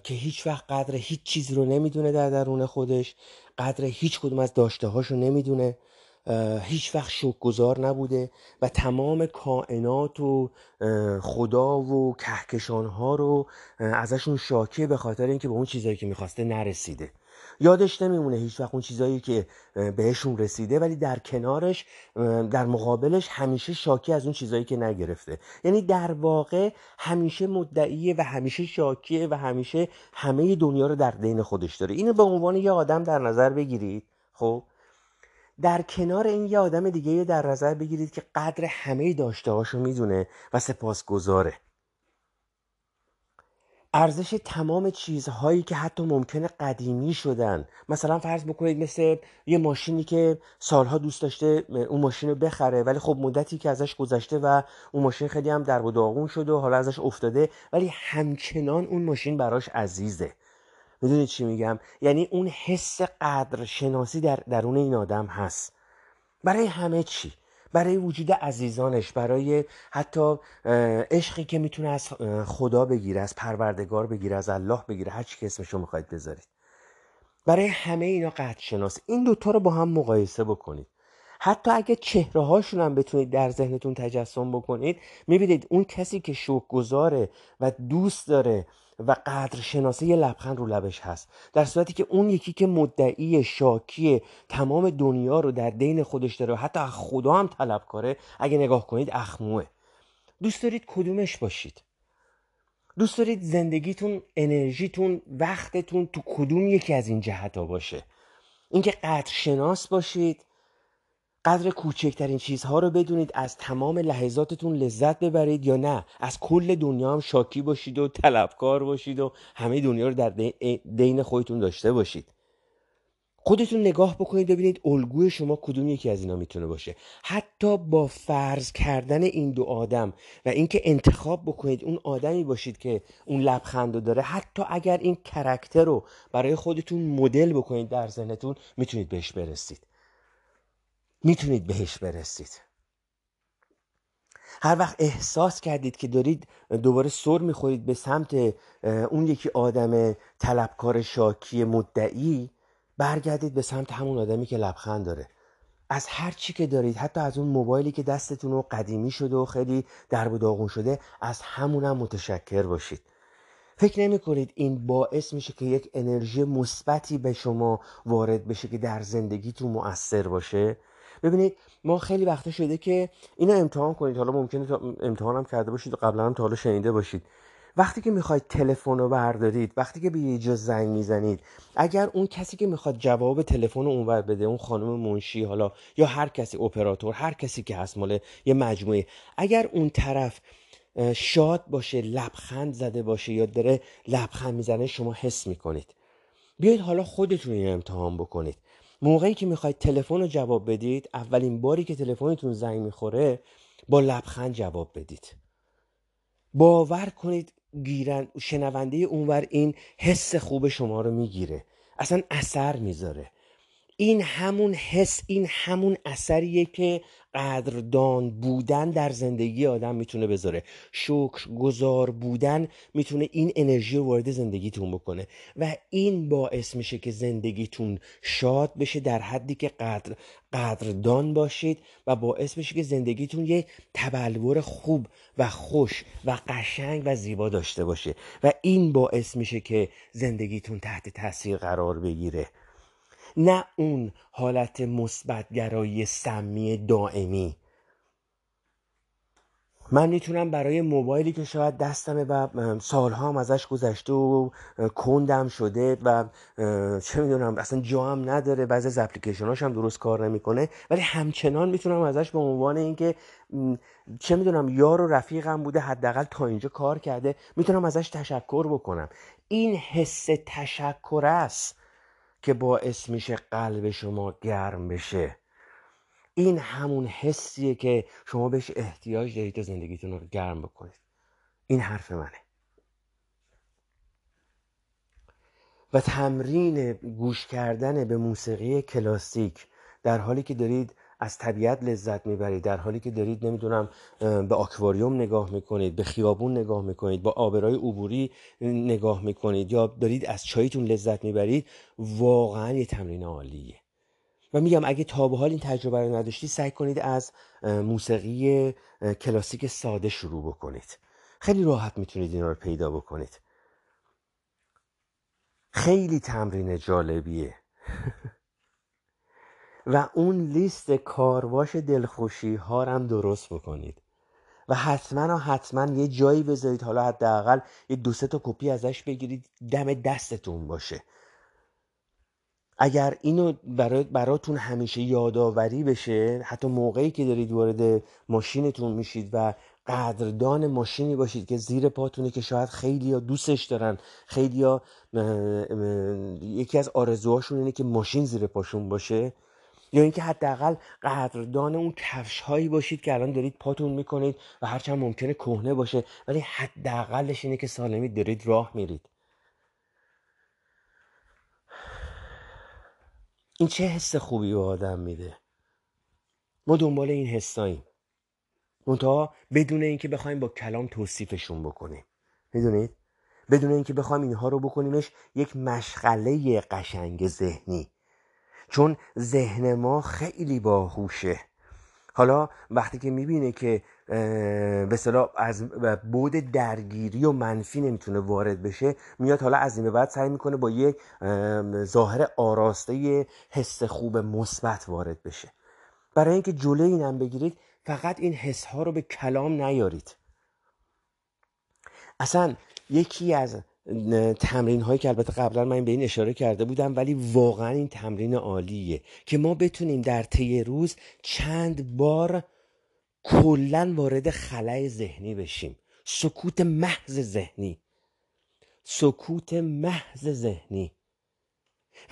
که هیچ وقت قدر هیچ چیز رو نمی‌دونه در درون خودش قدر هیچ کدوم از داشته هاشو نمی‌دونه. هیچ وقت گذار نبوده و تمام کائنات و خدا و کهکشان ها رو ازشون شاکیه به خاطر اینکه به اون چیزایی که می‌خواسته نرسیده. یادش نمیمونه هیچ وقت اون چیزایی که بهشون رسیده ولی در کنارش در مقابلش همیشه شاکی از اون چیزایی که نگرفته. یعنی در واقع همیشه مدعیه و همیشه شاکیه و همیشه همه دنیا رو در دین خودش داره. اینو به عنوان یه آدم در نظر بگیرید خب؟ در کنار این یه آدم دیگه در نظر بگیرید که قدر همه داشته هاشو می‌دونه و سپاسگزاره. ارزش تمام چیزهایی که حتی ممکنه قدیمی شدن. مثلا فرض بکنید مثل یه ماشینی که سالها دوست داشته اون ماشین رو بخره ولی خب مدتی که ازش گذشته و اون ماشین خیلی هم در و داغون شده و حالا ازش افتاده ولی همچنان اون ماشین براش عزیزه. می‌دونید چی میگم؟ یعنی اون حس قدر شناسی در درون این آدم هست. برای همه چی. برای وجود عزیزانش برای حتی عشقی که می‌تونه از خدا بگیره از پروردگار بگیره از الله بگیره هر چی که اسمشو می‌خواید بذارید. برای همه اینا قدر شناس این دوتا رو با هم مقایسه بکنید. حتی اگه چهره هاشون هم بتونید در ذهنتون تجسم بکنید می‌بینید اون کسی که شوک گذاره و دوست داره و قدر شناسه یه لبخند رو لبش هست. در صورتی که اون یکی که مدعی شاکی تمام دنیا رو در دین خودش داره و حتی خدا هم طلب کاره اگه نگاه کنید اخموه. دوست دارید کدومش باشید؟ دوست دارید زندگیتون انرژیتون وقتتون تو کدوم یکی از این جهت ها باشه؟ اینکه قدر شناس باشید قدر کوچکترین چیزها رو بدونید از تمام لحظاتتون لذت ببرید یا نه. از کل دنیا هم شاکی باشید و طلبکار باشید و همه دنیا رو در دین خودتون داشته باشید. خودتون نگاه بکنید ببینید الگوی شما کدوم یکی از اینا می‌تونه باشه. حتی با فرض کردن این دو آدم و اینکه انتخاب بکنید اون آدمی باشید که اون لبخند رو داره حتی اگر این کرکتر رو برای خودتون مدل بکنید در ذهنتون می‌تونید بهش برسید. می‌تونید بهش برسید. هر وقت احساس کردید که دارید دوباره سر می‌خورید به سمت اون یکی آدم طلبکار شاکی مدعی برگردید به سمت همون آدمی که لبخند داره. از هر چی که دارید حتی از اون موبایلی که دستتون رو قدیمی شده و خیلی درب و داغون شده از همونم متشکر باشید. فکر نمی کنید این باعث میشه که یک انرژی مثبتی به شما وارد بشه که در زندگیتون مؤثر باشه؟ ببینید ما خیلی وقتا شده که اینو امتحان کنید. حالا ممکنه امتحانم کرده باشید و قبلا هم تا حالا شنیده باشید. وقتی که می‌خواید تلفن رو بردارید وقتی که به یه جا زنگ می‌زنید اگر اون کسی که می‌خواد جواب تلفن رو اونور بده اون خانم منشی حالا یا هر کسی اپراتور هر کسی که هست مال یه مجموعه اگر اون طرف شاد باشه لبخند زده باشه یا داره لبخند می‌زنه شما حس می‌کنید. بیایید حالا خودتون این امتحان بکنید. موقعی که می‌خواید تلفن رو جواب بدید اولین باری که تلفنتون زنگ می‌خوره با لبخند جواب بدید. باور کنید گیرن شنونده اونور این حس خوب شما رو می‌گیره. اصلا اثر می‌ذاره. این همون حس این همون اثریه که قدردان بودن در زندگی آدم می‌تونه بذاره. شکر گذار بودن می‌تونه این انرژی رو وارد زندگیتون بکنه و این باعث میشه که زندگیتون شاد بشه در حدی که قدر قدردان باشید و باعث میشه که زندگیتون یه تبلور خوب و خوش و قشنگ و زیبا داشته باشه. و این باعث میشه که زندگیتون تحت تاثیر قرار بگیره. نه اون حالت مثبتگرایی سمی دائمی. من می‌تونم برای موبایلی که شاید دستمه و سالها هم ازش گذشته و کندم شده و چه می‌دونم اصلا جا هم نداره بعضی از اپلیکیشناش هم درست کار نمی‌کنه. ولی همچنان می‌تونم ازش به عنوان اینکه چه می‌دونم یار و رفیقم بوده حداقل تا اینجا کار کرده می‌تونم ازش تشکر بکنم. این حس تشکر است. که باعث میشه قلب شما گرم بشه. این همون حسیه که شما بهش احتیاج دارید تا زندگیتون رو گرم بکنید. این حرف منه. و تمرین گوش کردن به موسیقی کلاسیک در حالی که دارید از طبیعت لذت می‌برید در حالی که دارید نمی‌دونم به آکواریوم نگاه می‌کنید به خیابون نگاه می‌کنید با آبرای عبوری نگاه می‌کنید یا دارید از چایتون لذت می‌برید واقعا یه تمرین عالیه. و میگم اگه تا به حال این تجربه رو نداشتی سعی کنید از موسیقی کلاسیک ساده شروع بکنید. خیلی راحت می‌تونید اینا رو پیدا بکنید. خیلی تمرین جالبیه. (laughs) و اون لیست کارواش دلخوشی ها هم درست بکنید. و حتما و حتما یه جایی بذارید حالا حداقل یه دو سه تا کپی ازش بگیرید دم دستتون باشه. اگر اینو برای براتون همیشه یادآوری بشه حتی موقعی که دارید وارد ماشینتون میشید و قدردان ماشینی باشید که زیر پاتونه که شاید خیلی ها دوستش دارن خیلی ها یکی از آرزوهاشون اینه که ماشین زیر پاشون باشه یا اینکه حداقل قدردان اون کفش هایی باشید که الان دارید پاتون می‌کنید و هرچند ممکنه کهنه باشه ولی حداقلش اینه که سالمی دارید راه میرید. این چه حس خوبی به آدم میده؟ ما دنبال این حساییم منتها بدون اینکه بخوایم با کلام توصیفشون بکنیم. می‌دونید؟ بدون اینکه بخوایم اینها رو بکنیمش یک مشغله قشنگ ذهنی. چون ذهن ما خیلی باهوشه. حالا وقتی که می‌بینه که به از بود درگیری و منفی نمی‌تونه وارد بشه میاد حالا از این به بعد سعی می‌کنه با یک ظاهر آراسته حس خوب مثبت وارد بشه. برای اینکه جلوی اینم بگیرید فقط این حس ها رو به کلام نیارید. اصلا یکی از تمرین هایی که البته قبلا من به این اشاره کرده بودم ولی واقعا این تمرین عالیه که ما بتونیم در طی روز چند بار کلا وارد خلای ذهنی بشیم. سکوت محض ذهنی. سکوت محض ذهنی.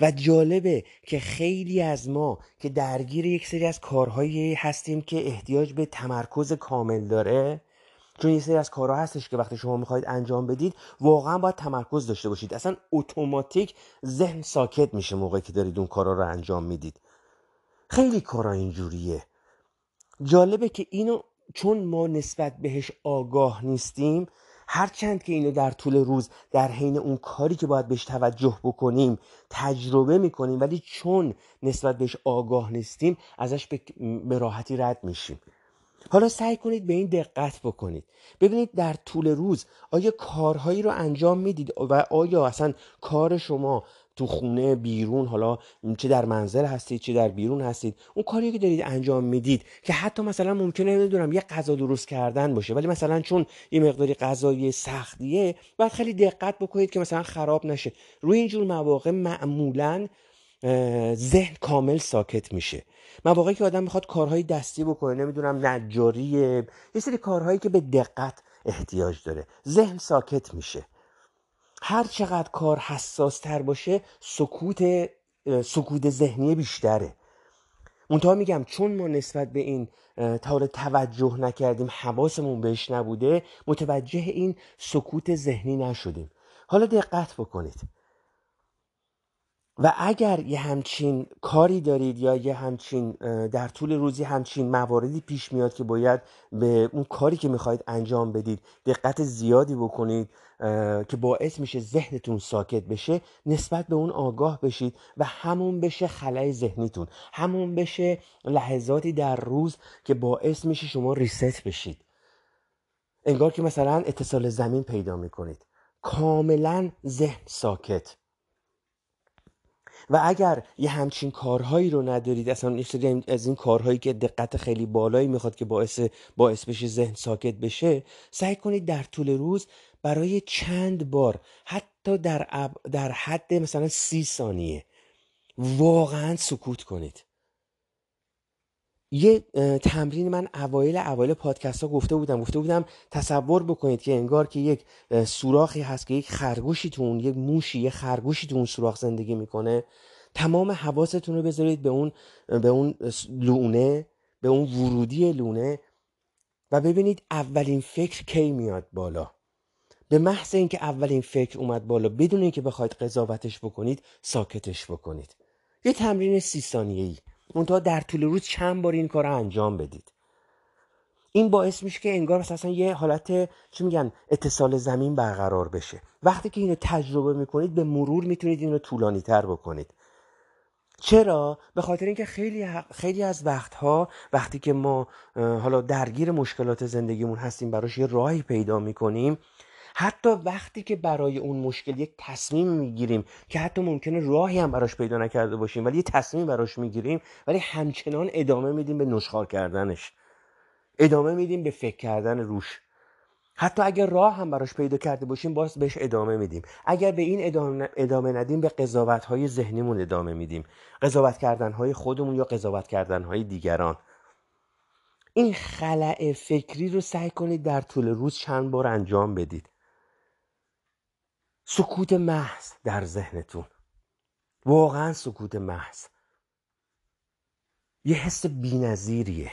و جالبه که خیلی از ما که درگیر یک سری از کارهایی هستیم که احتیاج به تمرکز کامل داره چون یه سری از کارها هستش که وقتی شما می‌خواید انجام بدید واقعا باید تمرکز داشته باشید. اصلا اتوماتیک ذهن ساکت میشه موقعی که دارید اون کارا رو انجام می‌دید. خیلی کارا اینجوریه. جالبه که اینو چون ما نسبت بهش آگاه نیستیم هرچند که اینو در طول روز در حین اون کاری که باید بهش توجه بکنیم تجربه می‌کنیم ولی چون نسبت بهش آگاه نیستیم ازش به راحتی رد میشیم. حالا سعی کنید به این دقت بکنید. ببینید در طول روز آیا کارهایی رو انجام می‌دید و آیا اصلا کار شما تو خونه بیرون حالا چه در منزل هستید چه در بیرون هستید اون کاری که دارید انجام می‌دید که حتی مثلا ممکنه نمی‌دونم یه غذا درست کردن باشه ولی مثلا چون یه مقداری غذای سختیه باید خیلی دقت بکنید که مثلا خراب نشه. روی اینجور مواقع معمولا ذهن کامل ساکت میشه. مواقعی که آدم می‌خواد کارهای دستی بکنه نمی‌دونم نجاریه یه سری کارهایی که به دقت احتیاج داره. ذهن ساکت میشه. هر چقدر کار حساس تر باشه سکوت سکوت ذهنی بیشتره. منتها میگم چون ما نسبت به این تا توجه نکردیم حواسمون بهش نبوده متوجه این سکوت ذهنی نشدیم. حالا دقت بکنید. و اگر یه همچین کاری دارید یا یه همچین در طول روزی همچین مواردی پیش میاد که باید به اون کاری که می‌خواید انجام بدید دقت زیادی بکنید که باعث میشه ذهنتون ساکت بشه نسبت به اون آگاه بشید و همون بشه خلای ذهنیتون. همون بشه لحظاتی در روز که باعث میشه شما ریست بشید. انگار که مثلا اتصال زمین پیدا می‌کنید. کاملا ذهن ساکت. و اگر یه همچین کارهایی رو ندارید اصلا از این کارهایی که دقت خیلی بالایی می‌خواد که باعث باعث بشه ذهن ساکت بشه سعی کنید در طول روز برای چند بار حتی در, در حد مثلا سی ثانیه واقعا سکوت کنید. یه تمرین من اوایل اوایل پادکست ها گفته بودم گفته بودم تصور بکنید که انگار که یک سوراخی هست که یک خرگوشی تو اون یک موشی یک خرگوشی تو اون سوراخ زندگی می‌کنه. تمام حواستون رو بذارید به اون به اون لونه به اون ورودی لونه و ببینید اولین فکر کی میاد بالا. به محض اینکه اولین فکر اومد بالا بدون اینکه بخواید قضاوتش بکنید ساکتش بکنید. یه تمرین سی ثانیه ای منتها در طول روز چند بار این کار رو انجام بدید. این باعث میشه که انگار مثلا یه حالت چی میگن اتصال زمین برقرار بشه. وقتی که اینو تجربه می‌کنید به مرور می‌تونید اینو طولانی تر بکنید. چرا؟ به خاطر اینکه خیلی خیلی از وقتها وقتی که ما حالا درگیر مشکلات زندگیمون هستیم براش یه راهی پیدا می‌کنیم حتی وقتی که برای اون مشکل یک تصمیم می‌گیریم که حتی ممکنه راهی هم براش پیدا نکرده باشیم ولی یه تصمیم براش می‌گیریم ولی همچنان ادامه میدیم به نشخار کردنش. ادامه میدیم به فکر کردن روش. حتی اگر راه هم براش پیدا کرده باشیم باز بهش ادامه میدیم. اگر به این ادامه, ادامه ندیم به قضاوت های ذهنیمون ادامه میدیم. قضاوت کردن های خودمون یا قضاوت کردن های دیگران. این خلع فکری رو سعی کنید در طول روز چند بار انجام بدید. سکوت محض در ذهنتون. واقعا سکوت محض. یه حس بینظیریه.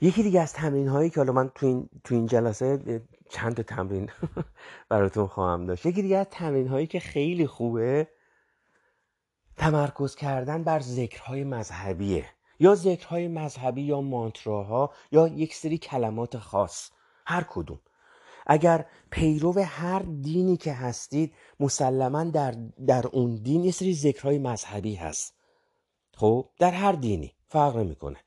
یکی دیگه از تمرین هایی که حالا من تو این, تو این جلسه چند تا تمرین (laughs) براتون خواهم داشت. یکی دیگه از تمرین هایی که خیلی خوبه تمرکز کردن بر ذکرهای مذهبیه. یا ذکرهای مذهبی یا مانتراها یا یک سری کلمات خاص. هر کدوم. اگر پیرو هر دینی که هستید مسلما در, در اون دین یه سری ذکرهای مذهبی هست. خب در هر دینی فرق نمی‌کنه.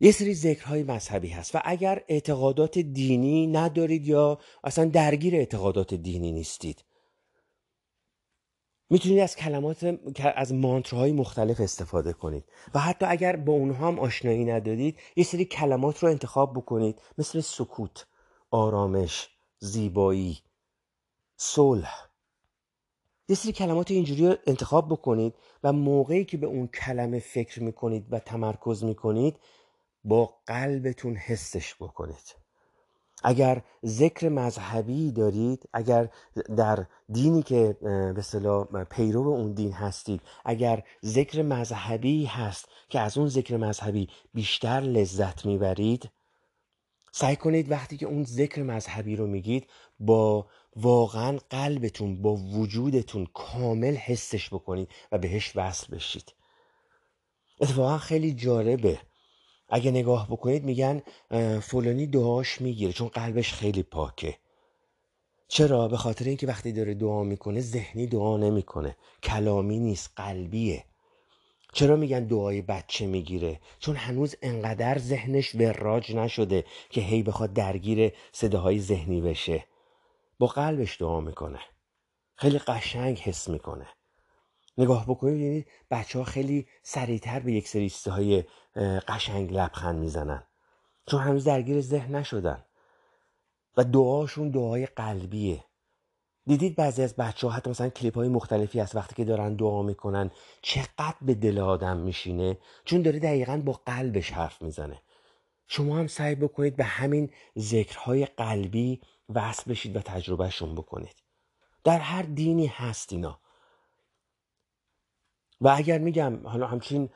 یه سری ذکرهای مذهبی هست و اگر اعتقادات دینی ندارید یا اصلا درگیر اعتقادات دینی نیستید می‌تونید از کلمات از مانترهای مختلف استفاده کنید و حتی اگر با اونها هم آشنایی ندارید یه سری کلمات رو انتخاب بکنید مثل سکوت. آرامش زیبایی صلح. یه سری کلمات اینجوری رو انتخاب بکنید و موقعی که به اون کلمه فکر می‌کنید و تمرکز می‌کنید با قلبتون حسش بکنید. اگر ذکر مذهبی دارید اگر در دینی که به صلاح پیرو اون دین هستید اگر ذکر مذهبی هست که از اون ذکر مذهبی بیشتر لذت می‌برید سعی کنید وقتی که اون ذکر مذهبی رو میگید با واقعا قلبتون با وجودتون کامل حسش بکنید و بهش وصل بشید. اتفاقا خیلی جالبه. اگه نگاه بکنید میگن فلانی دعاش می‌گیره چون قلبش خیلی پاکه. چرا؟ به خاطر اینکه وقتی داره دعا می‌کنه ذهنی دعا نمی‌کنه. کلامی نیست قلبیه. چرا میگن دعای بچه می‌گیره؟ چون هنوز انقدر ذهنش وراج نشده که هی بخواد درگیر صداهای ذهنی بشه. با قلبش دعا می‌کنه. خیلی قشنگ حس می‌کنه. نگاه بکنید یعنی بچه ها خیلی سریعتر به یک سری های قشنگ لبخند می‌زنن. چون هنوز درگیر ذهن نشدن. و دعاشون دعای قلبیه. دیدید بعضی از بچه ها حتی مثلا کلیپ های مختلفی هست وقتی که دارن دعا می‌کنن چقدر به دل آدم میشینه؟ چون داره دقیقا با قلبش حرف می‌زنه. شما هم سعی بکنید به همین ذکرهای قلبی وصل بشید و تجربهشون بکنید. در هر دینی هست اینا. و اگر میگم حالا همچین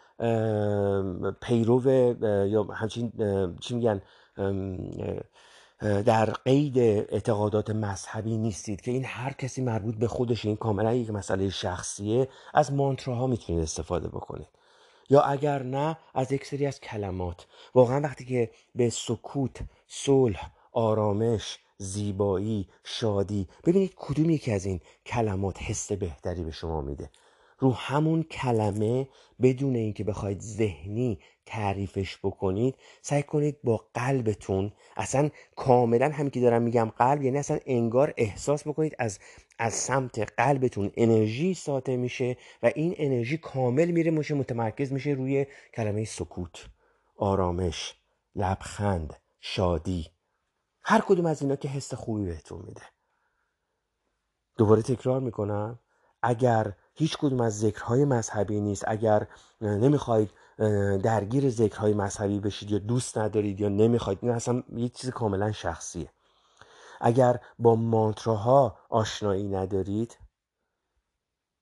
پیرو یا همچین چی میگن در قید اعتقادات مذهبی نیستید که این هر کسی مربوط به خودش این کاملا یک مسئله شخصیه از مانتراها می‌تونید استفاده بکنید. یا اگر نه از یک سری از کلمات. واقعا وقتی که به سکوت صلح آرامش زیبایی شادی ببینید کدوم یکی از این کلمات حس بهتری به شما میده. رو همون کلمه بدون اینکه بخواید ذهنی تعریفش بکنید سعی کنید با قلبتون اصلا کاملا همین که دارم میگم قلب یعنی اصلا انگار احساس بکنید از از سمت قلبتون انرژی ساطع میشه و این انرژی کامل میره میشه متمرکز میشه روی کلمه سکوت آرامش لبخند شادی. هر کدوم از اینا که حس خوبی بهتون میده. دوباره تکرار می‌کنم. اگر هیچ کدوم از ذکرهای مذهبی نیست اگر نمی‌خواید درگیر ذکرهای مذهبی بشید یا دوست ندارید یا نمی‌خواید این اصلا یه چیز کاملا شخصیه. اگر با مانتراها آشنایی ندارید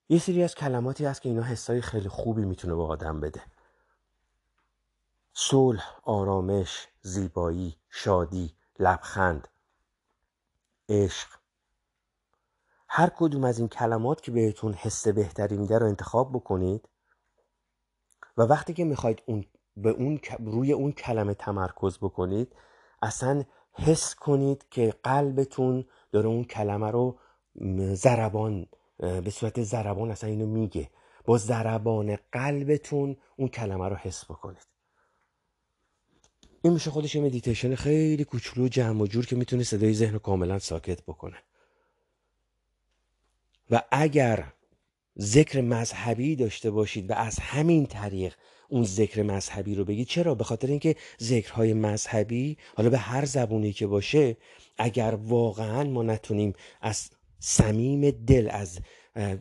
یه سری از کلماتی هست که اینا حسای خیلی خوبی می‌تونه به آدم بده. صلح آرامش زیبایی شادی لبخند عشق. هر کدوم از این کلمات که بهتون حس بهتری میده رو انتخاب بکنید. و وقتی که می‌خواید اون به اون روی اون کلمه تمرکز بکنید اصلا حس کنید که قلبتون داره اون کلمه رو زربان به صورت زربان اصلا اینو میگه. با زربان قلبتون اون کلمه رو حس بکنید. این میشه خودش مدیتیشن خیلی کوچولو جمع و جور که می‌تونه صدای ذهن رو کاملا ساکت بکنه. و اگر ذکر مذهبی داشته باشید و از همین طریق اون ذکر مذهبی رو بگید. چرا؟ به خاطر اینکه ذکرهای مذهبی حالا به هر زبونی که باشه اگر واقعا ما نتونیم از صمیم دل از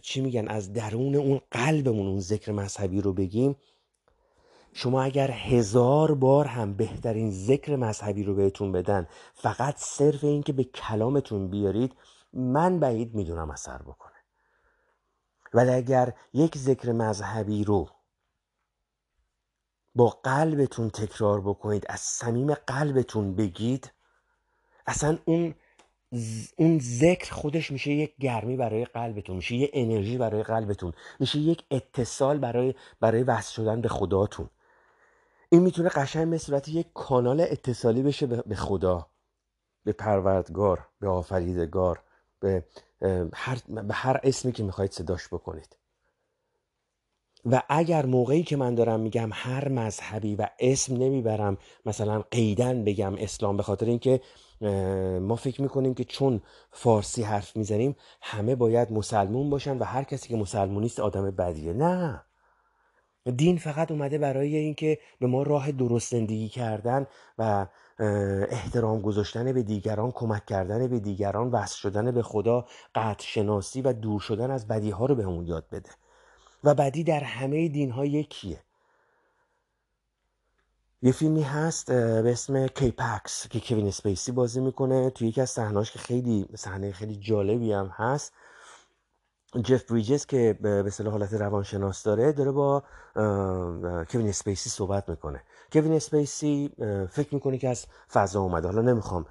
چی میگن از درون اون قلبمون اون ذکر مذهبی رو بگیم شما اگر هزار بار هم بهترین ذکر مذهبی رو بهتون بدن فقط صرف اینکه به کلامتون بیارید من بعید می‌دونم اثر بکنه. ولی اگر یک ذکر مذهبی رو با قلبتون تکرار بکنید از صمیم قلبتون بگید اصلا اون اون ذکر خودش میشه یک گرمی برای قلبتون میشه یه انرژی برای قلبتون میشه یک اتصال برای برای وصل شدن به خداتون. این می‌تونه قشنگ به صورت یک کانال اتصالی بشه به خدا به پروردگار به آفریدگار به هر, به هر اسمی که می‌خواید صداش بکنید. و اگر موقعی که من دارم میگم هر مذهبی و اسم نمی‌برم مثلا قیدن بگم اسلام به خاطر اینکه ما فکر می‌کنیم که چون فارسی حرف می‌زنیم همه باید مسلمون باشن و هر کسی که مسلمونیست آدم بدیه. نه. دین فقط اومده برای اینکه به ما راه درست زندگی کردن و احترام گذاشتن به دیگران کمک کردن به دیگران وصل شدن به خدا قطع شناسی و دور شدن از بدی ها رو به اون یاد بده. و بدی در همه دین ها یکیه. یه فیلمی هست به اسم کیپکس که کوین اسپیسی بازی می‌کنه. توی یکی از صحنه‌هاش که خیلی صحنه خیلی جالبی هم هست. جف بریجز که به اصطلاح حالت روانشناس داره داره با کوین اسپیسی صحبت می‌کنه. کوین اسپیسی فکر می‌کنه که از فضا اومده. حالا نمی‌خوام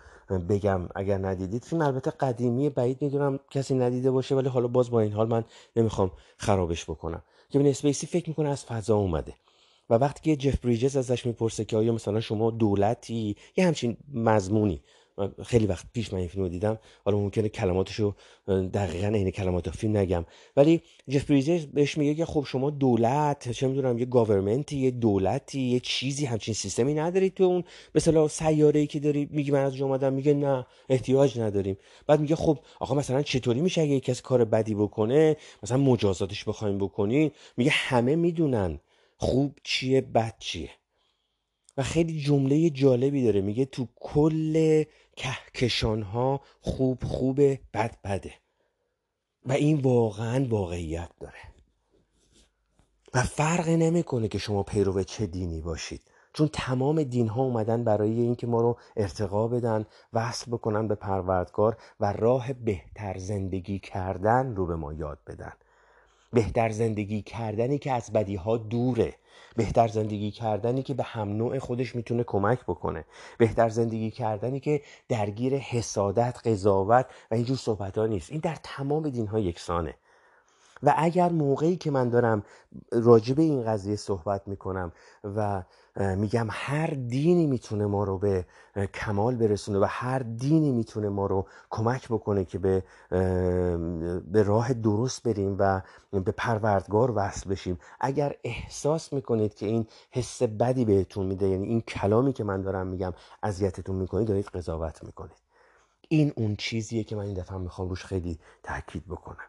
بگم اگر ندیدید. فیلم البته قدیمی بعید می‌دونم کسی ندیده باشه ولی حالا باز با این حال من نمی‌خوام خرابش بکنم. کوین اسپیسی فکر می‌کنه از فضا اومده. و وقتی که جف بریجز ازش می‌پرسه که آیا مثلا شما دولتی یه همچین مضمونی خیلی وقت پیش من این فیلم رو دیدم. حالا ممکنه کلماتشو دقیقا عین کلمات فیلم نگم. ولی جف بریجز بهش میگه که خب شما دولت چه می‌دونم یه گاورمنتی یه دولتی یه چیزی همچین سیستمی ندارید تو اون مثلا سیاره ای که داری میگی من از اومدم میگه نه احتیاج نداریم. بعد میگه خب آقا مثلا چطوری میشه اگه کسی کار بدی بکنه؟ مثلا مجازاتش بخوایم بکنین؟ میگه همه می‌دونن خوب چیه بد چیه. و خیلی جمله جالبی داره. میگه تو کل کهکشان ها خوب خوبه بد بده. و این واقعا واقعیت داره. و فرق نمی‌کنه که شما پیرو چه دینی باشید. چون تمام دین ها اومدن برای اینکه ما رو ارتقا بدن وصل بکنن به پروردگار و راه بهتر زندگی کردن رو به ما یاد بدن. بهتر زندگی کردنی که از بدی ها دوره. بهتر زندگی کردنی که به هم نوع خودش می‌تونه کمک بکنه. بهتر زندگی کردنی که درگیر حسادت قضاوت و اینجور صحبت ها نیست. این در تمام دین ها یکسانه. و اگر موقعی که من دارم راجع به این قضیه صحبت می‌کنم و میگم هر دینی می‌تونه ما رو به کمال برسونه و هر دینی می‌تونه ما رو کمک بکنه که به, به راه درست بریم و به پروردگار وصل بشیم. اگر احساس می‌کنید که این حس بدی بهتون میده یعنی این کلامی که من دارم میگم اذیتتون می‌کنید دارید قضاوت می‌کنید. این اون چیزیه که من این دفعه می‌خوام روش خیلی تاکید بکنم.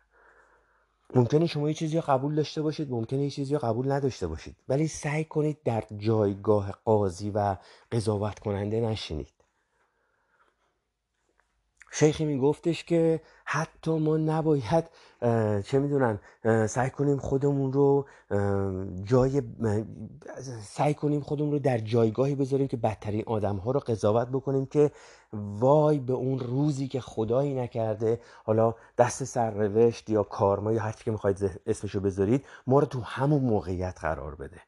ممکنه شما یه چیزی قبول داشته باشید ممکنه یه چیزی قبول نداشته باشید. ولی سعی کنید در جایگاه قاضی و قضاوت کننده نشینید. شیخی میگفتش که حتی ما نباید چه می‌دونن سعی کنیم خودمون رو جای سعی کنیم خودمون رو در جایگاهی بذاریم که بدترین آدم ها رو قضاوت بکنیم که وای به اون روزی که خدایی نکرده حالا دست سرنوشت یا کارما یا هرچی که می‌خواید اسمشو بذارید ما رو تو همون موقعیت قرار بده.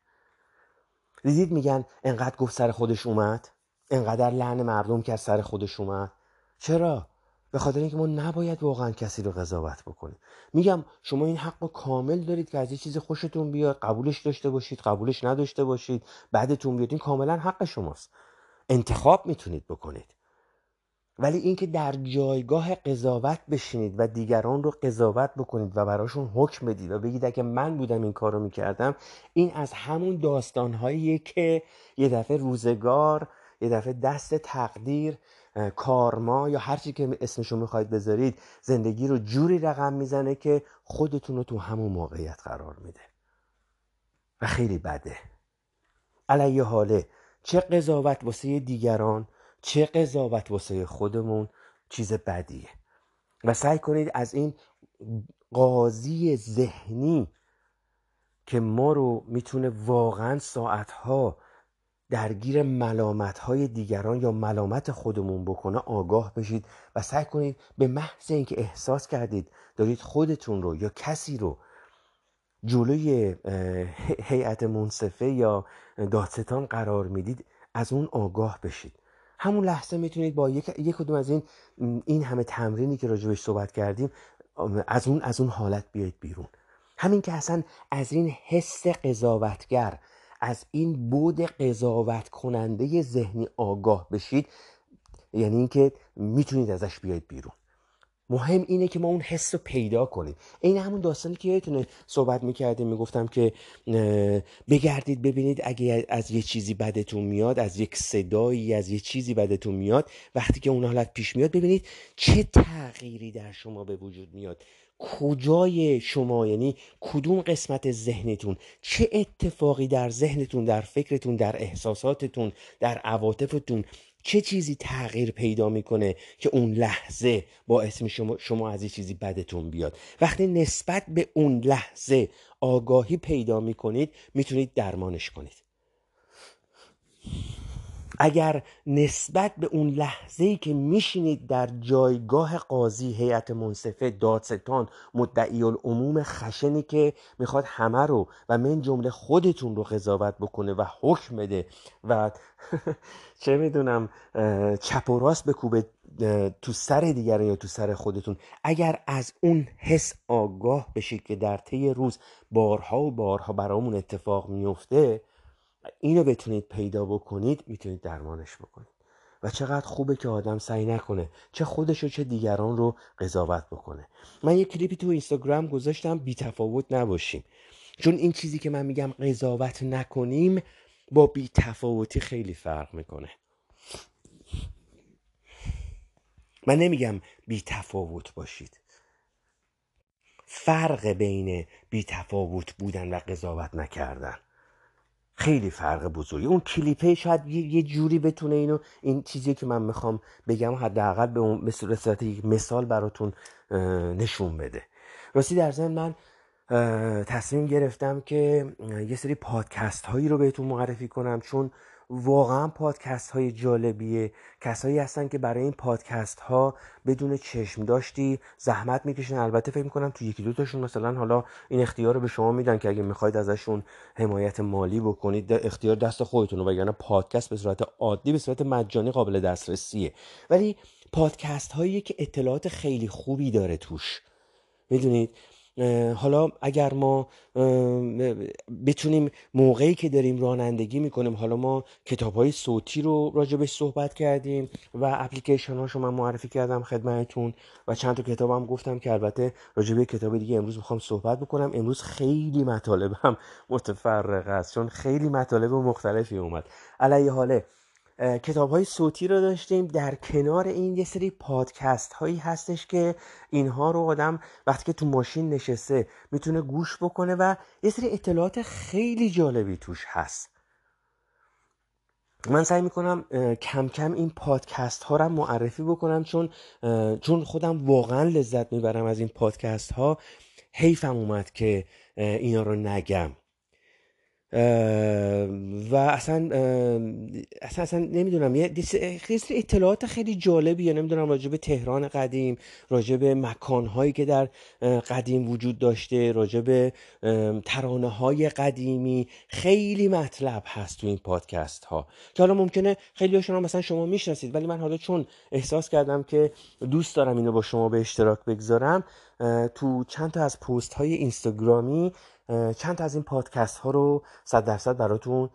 دیدید میگن انقدر گفت سر خودش اومد؟ انقدر لعن مردم کرد سر خودش اومد؟ چرا؟ به خاطر اینکه ما نباید واقعا کسی رو قضاوت بکنیم. میگم شما این حق کامل دارید که از یه چیز خوشتون بیاد قبولش داشته باشید قبولش نداشته باشید بعدتون بیاد. این کاملا حق شماست. انتخاب می‌تونید بکنید. ولی اینکه در جایگاه قضاوت بشینید و دیگران رو قضاوت بکنید و براشون حکم بدید و بگید اگه من بودم این کار رو می‌کردم این از همون داستانهایی که یه دفعه روزگار یه دفعه دست تقدیر کارما یا هر چی که اسمشو می‌خواید بذارید زندگی رو جوری رقم می‌زنه که خودتون رو تو همون موقعیت قرار میده. و خیلی بده. علیه حاله چه قضاوت واسه دیگران چه قضاوت واسه خودمون چیز بدیه. و سعی کنید از این قاضی ذهنی که ما رو می‌تونه واقعا ساعتها درگیر ملامت های دیگران یا ملامت خودمون بکنه آگاه بشید و سعی کنید به محض اینکه احساس کردید دارید خودتون رو یا کسی رو جلوی هیئت منصفه یا دادستان قرار می‌دید از اون آگاه بشید. همون لحظه می‌تونید با یک, یک کدوم از این این همه تمرینی که راجبش صحبت کردیم از اون از اون حالت بیاید بیرون. همین که اصلا از این حس قضاوتگر از این بود قضاوت کننده ذهنی آگاه بشید یعنی اینکه می‌تونید ازش بیاید بیرون. مهم اینه که ما اون حس رو پیدا کنیم. این همون داستانی که یادتونه صحبت می‌کردیم می‌گفتم که بگردید ببینید اگه از یه چیزی بدتون میاد از یک صدایی از یه چیزی بدتون میاد وقتی که اون حالت پیش میاد ببینید چه تغییری در شما به وجود میاد. کجای شما؟ یعنی کدوم قسمت ذهنتون؟ چه اتفاقی در ذهنتون در فکرتون در احساساتتون در عواطفتون چه چیزی تغییر پیدا می‌کنه که اون لحظه باعث شما, شما از یه چیزی بدتون بیاد؟ وقتی نسبت به اون لحظه آگاهی پیدا می‌کنید می‌تونید درمانش کنید. اگر نسبت به اون لحظه ای که میشینید در جایگاه قاضی هیئت منصفه دادستان مدعی العموم خشنی که می‌خواد همه رو و من جمله خودتون رو قضاوت بکنه و حکم بده و (laughs) چه می‌دونم چپ و راست بکوبه تو سر دیگران یا تو سر خودتون. اگر از اون حس آگاه بشید که در طی روز بارها و بارها برامون اتفاق میفته اینو بتونید پیدا بکنید می‌تونید درمانش بکنید. و چقدر خوبه که آدم سعی نکنه چه خودش و چه دیگران رو قضاوت بکنه. من یه کلیپی تو اینستاگرام گذاشتم بی تفاوت نباشیم. چون این چیزی که من میگم قضاوت نکنیم با بی تفاوتی خیلی فرق می‌کنه. من نمیگم بی تفاوت باشید. فرق بین بی تفاوت بودن و قضاوت نکردن. خیلی فرق بزرگی اون کلیپه شاید یه جوری بتونه اینو این چیزی که من می‌خوام بگم حداقل به اون به صورت یک مثال براتون نشون بده. راستی در ضمن من تصمیم گرفتم که یه سری پادکست هایی رو بهتون معرفی کنم چون واقعا پادکست های جالبیه. کسایی هستن که برای این پادکست ها بدون چشم داشتی زحمت می‌کشن. البته فکر می‌کنم تو یکی دو تاشون مثلا حالا این اختیار رو به شما میدن که اگه می‌خواید ازشون حمایت مالی بکنید اختیار دست خودتون وگرنه پادکست به صورت عادی به صورت مجانی قابل دسترسیه. ولی پادکست هایی که اطلاعات خیلی خوبی داره توش. می‌دونید؟ حالا اگر ما بتونیم موقعی که داریم رانندگی می‌کنیم حالا ما کتاب های صوتی رو راجبش صحبت کردیم و اپلیکیشن هاشو من معرفی کردم خدمتتون و چند تا کتاب هم گفتم که البته راجبه کتاب دیگه امروز می‌خوام صحبت بکنم. امروز خیلی مطالب هم (laughs) متفرق است چون خیلی مطالب مختلفی اومد. علیه حاله کتاب های صوتی رو داشتیم. در کنار این یه سری پادکست هایی هستش که اینها رو آدم وقتی که تو ماشین نشسته می‌تونه گوش بکنه و یه سری اطلاعات خیلی جالبی توش هست. من سعی می‌کنم کم کم این پادکست ها رو معرفی بکنم چون چون خودم واقعا لذت می‌برم از این پادکست ها حیفم اومد که اینا رو نگم. و اصلا اصلا, اصلا نمی‌دونم یه اطلاعات خیلی جالبیه. نمی‌دونم راجع به تهران قدیم راجع به مکانهایی که در قدیم وجود داشته راجع به ترانه های قدیمی. خیلی مطلب هست تو این پادکست ها که حالا ممکنه خیلی هاشون مثلا شما می‌شناسید ولی من حالا چون احساس کردم که دوست دارم اینو با شما به اشتراک بگذارم تو چند تا از پست های اینستاگرامی چند از این پادکست ها رو صد درصد براتون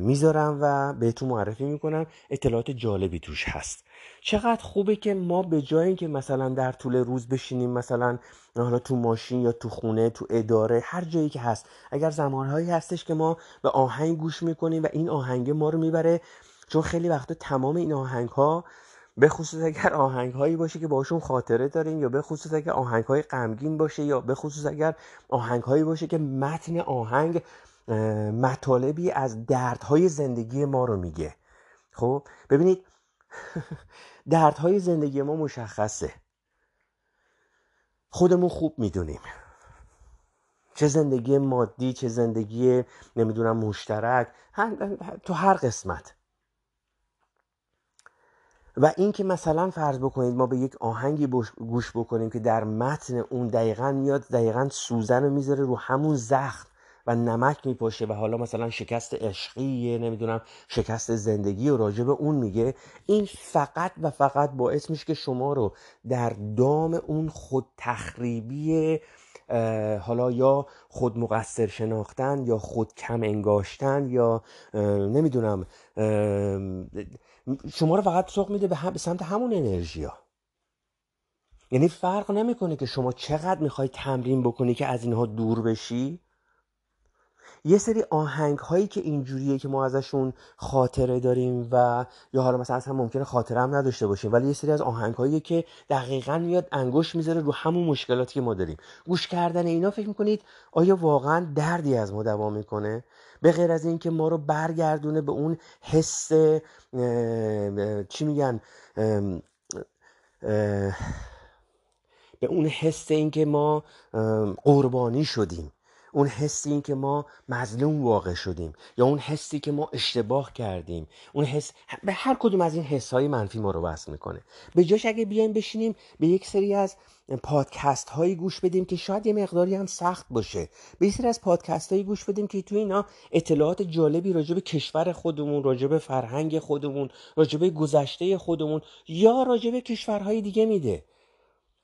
می‌ذارم و بهتون معرفی می‌کنم. اطلاعات جالبی توش هست. چقدر خوبه که ما به جای اینکه مثلا در طول روز بشینیم مثلا حالا تو ماشین یا تو خونه تو اداره هر جایی که هست اگر زمانهایی هستش که ما به آهنگ گوش می‌کنیم و این آهنگ ما رو می‌بره چون خیلی وقتا تمام این آهنگ ها به خصوص اگر آهنگ هایی باشه که باشون خاطره داریم یا به خصوص اگر آهنگ های غمگین باشه یا به خصوص اگر آهنگ هایی باشه که متن آهنگ مطالبی از دردهای زندگی ما رو میگه. خب؟ ببینید (laughs) دردهای زندگی ما مشخصه. خودمون خوب می‌دونیم. چه زندگی مادی چه زندگی نمی‌دونم مشترک تو هر قسمت. و اینکه مثلا فرض بکنید ما به یک آهنگی گوش بکنیم که در متن اون دقیقا میاد دقیقا سوزن رو می‌ذاره رو همون زخم و نمک میپاشه و حالا مثلا شکست عشقی نمی‌دونم شکست زندگی و راجع اون میگه. این فقط و فقط باعث میشه که شما رو در دام اون خود تخریبی حالا یا خود مقصر شناختن یا خود کم انگاشتن یا نمی‌دونم شما رو فقط سوق میده به, سمت همون انرژی ها. یعنی فرق نمی‌کنه که شما چقدر می‌خوای تمرین بکنی که از اینها دور بشی؟ یه سری آهنگ هایی که اینجوریه که ما ازشون خاطره داریم و یا حالا مثلا اصلا ممکنه خاطره هم نداشته باشیم ولی یه سری از آهنگ هایی که دقیقا میاد انگوش می‌ذاره رو همون مشکلاتی که ما داریم. گوش کردن اینا فکر می‌کنید آیا واقعا دردی از ما دوام می‌کنه؟ به غیر از اینکه ما رو برگردونه به اون حس چی میگن به اون حس اینکه ما قربانی شدیم. اون حسی این که ما مظلوم واقع شدیم یا اون حسی که ما اشتباه کردیم. اون حس به هر کدوم از این حس های منفی ما رو وصل می‌کنه. به جاش اگه بیایم بشینیم به یک سری از پادکست هایی گوش بدیم که شاید یه مقداری هم سخت باشه. به سری از پادکست هایی گوش بدیم که تو اینا اطلاعات جالبی راجع به کشور خودمون راجع به فرهنگ خودمون راجع به گذشته خودمون یا راجع به کشورهای دیگه میده.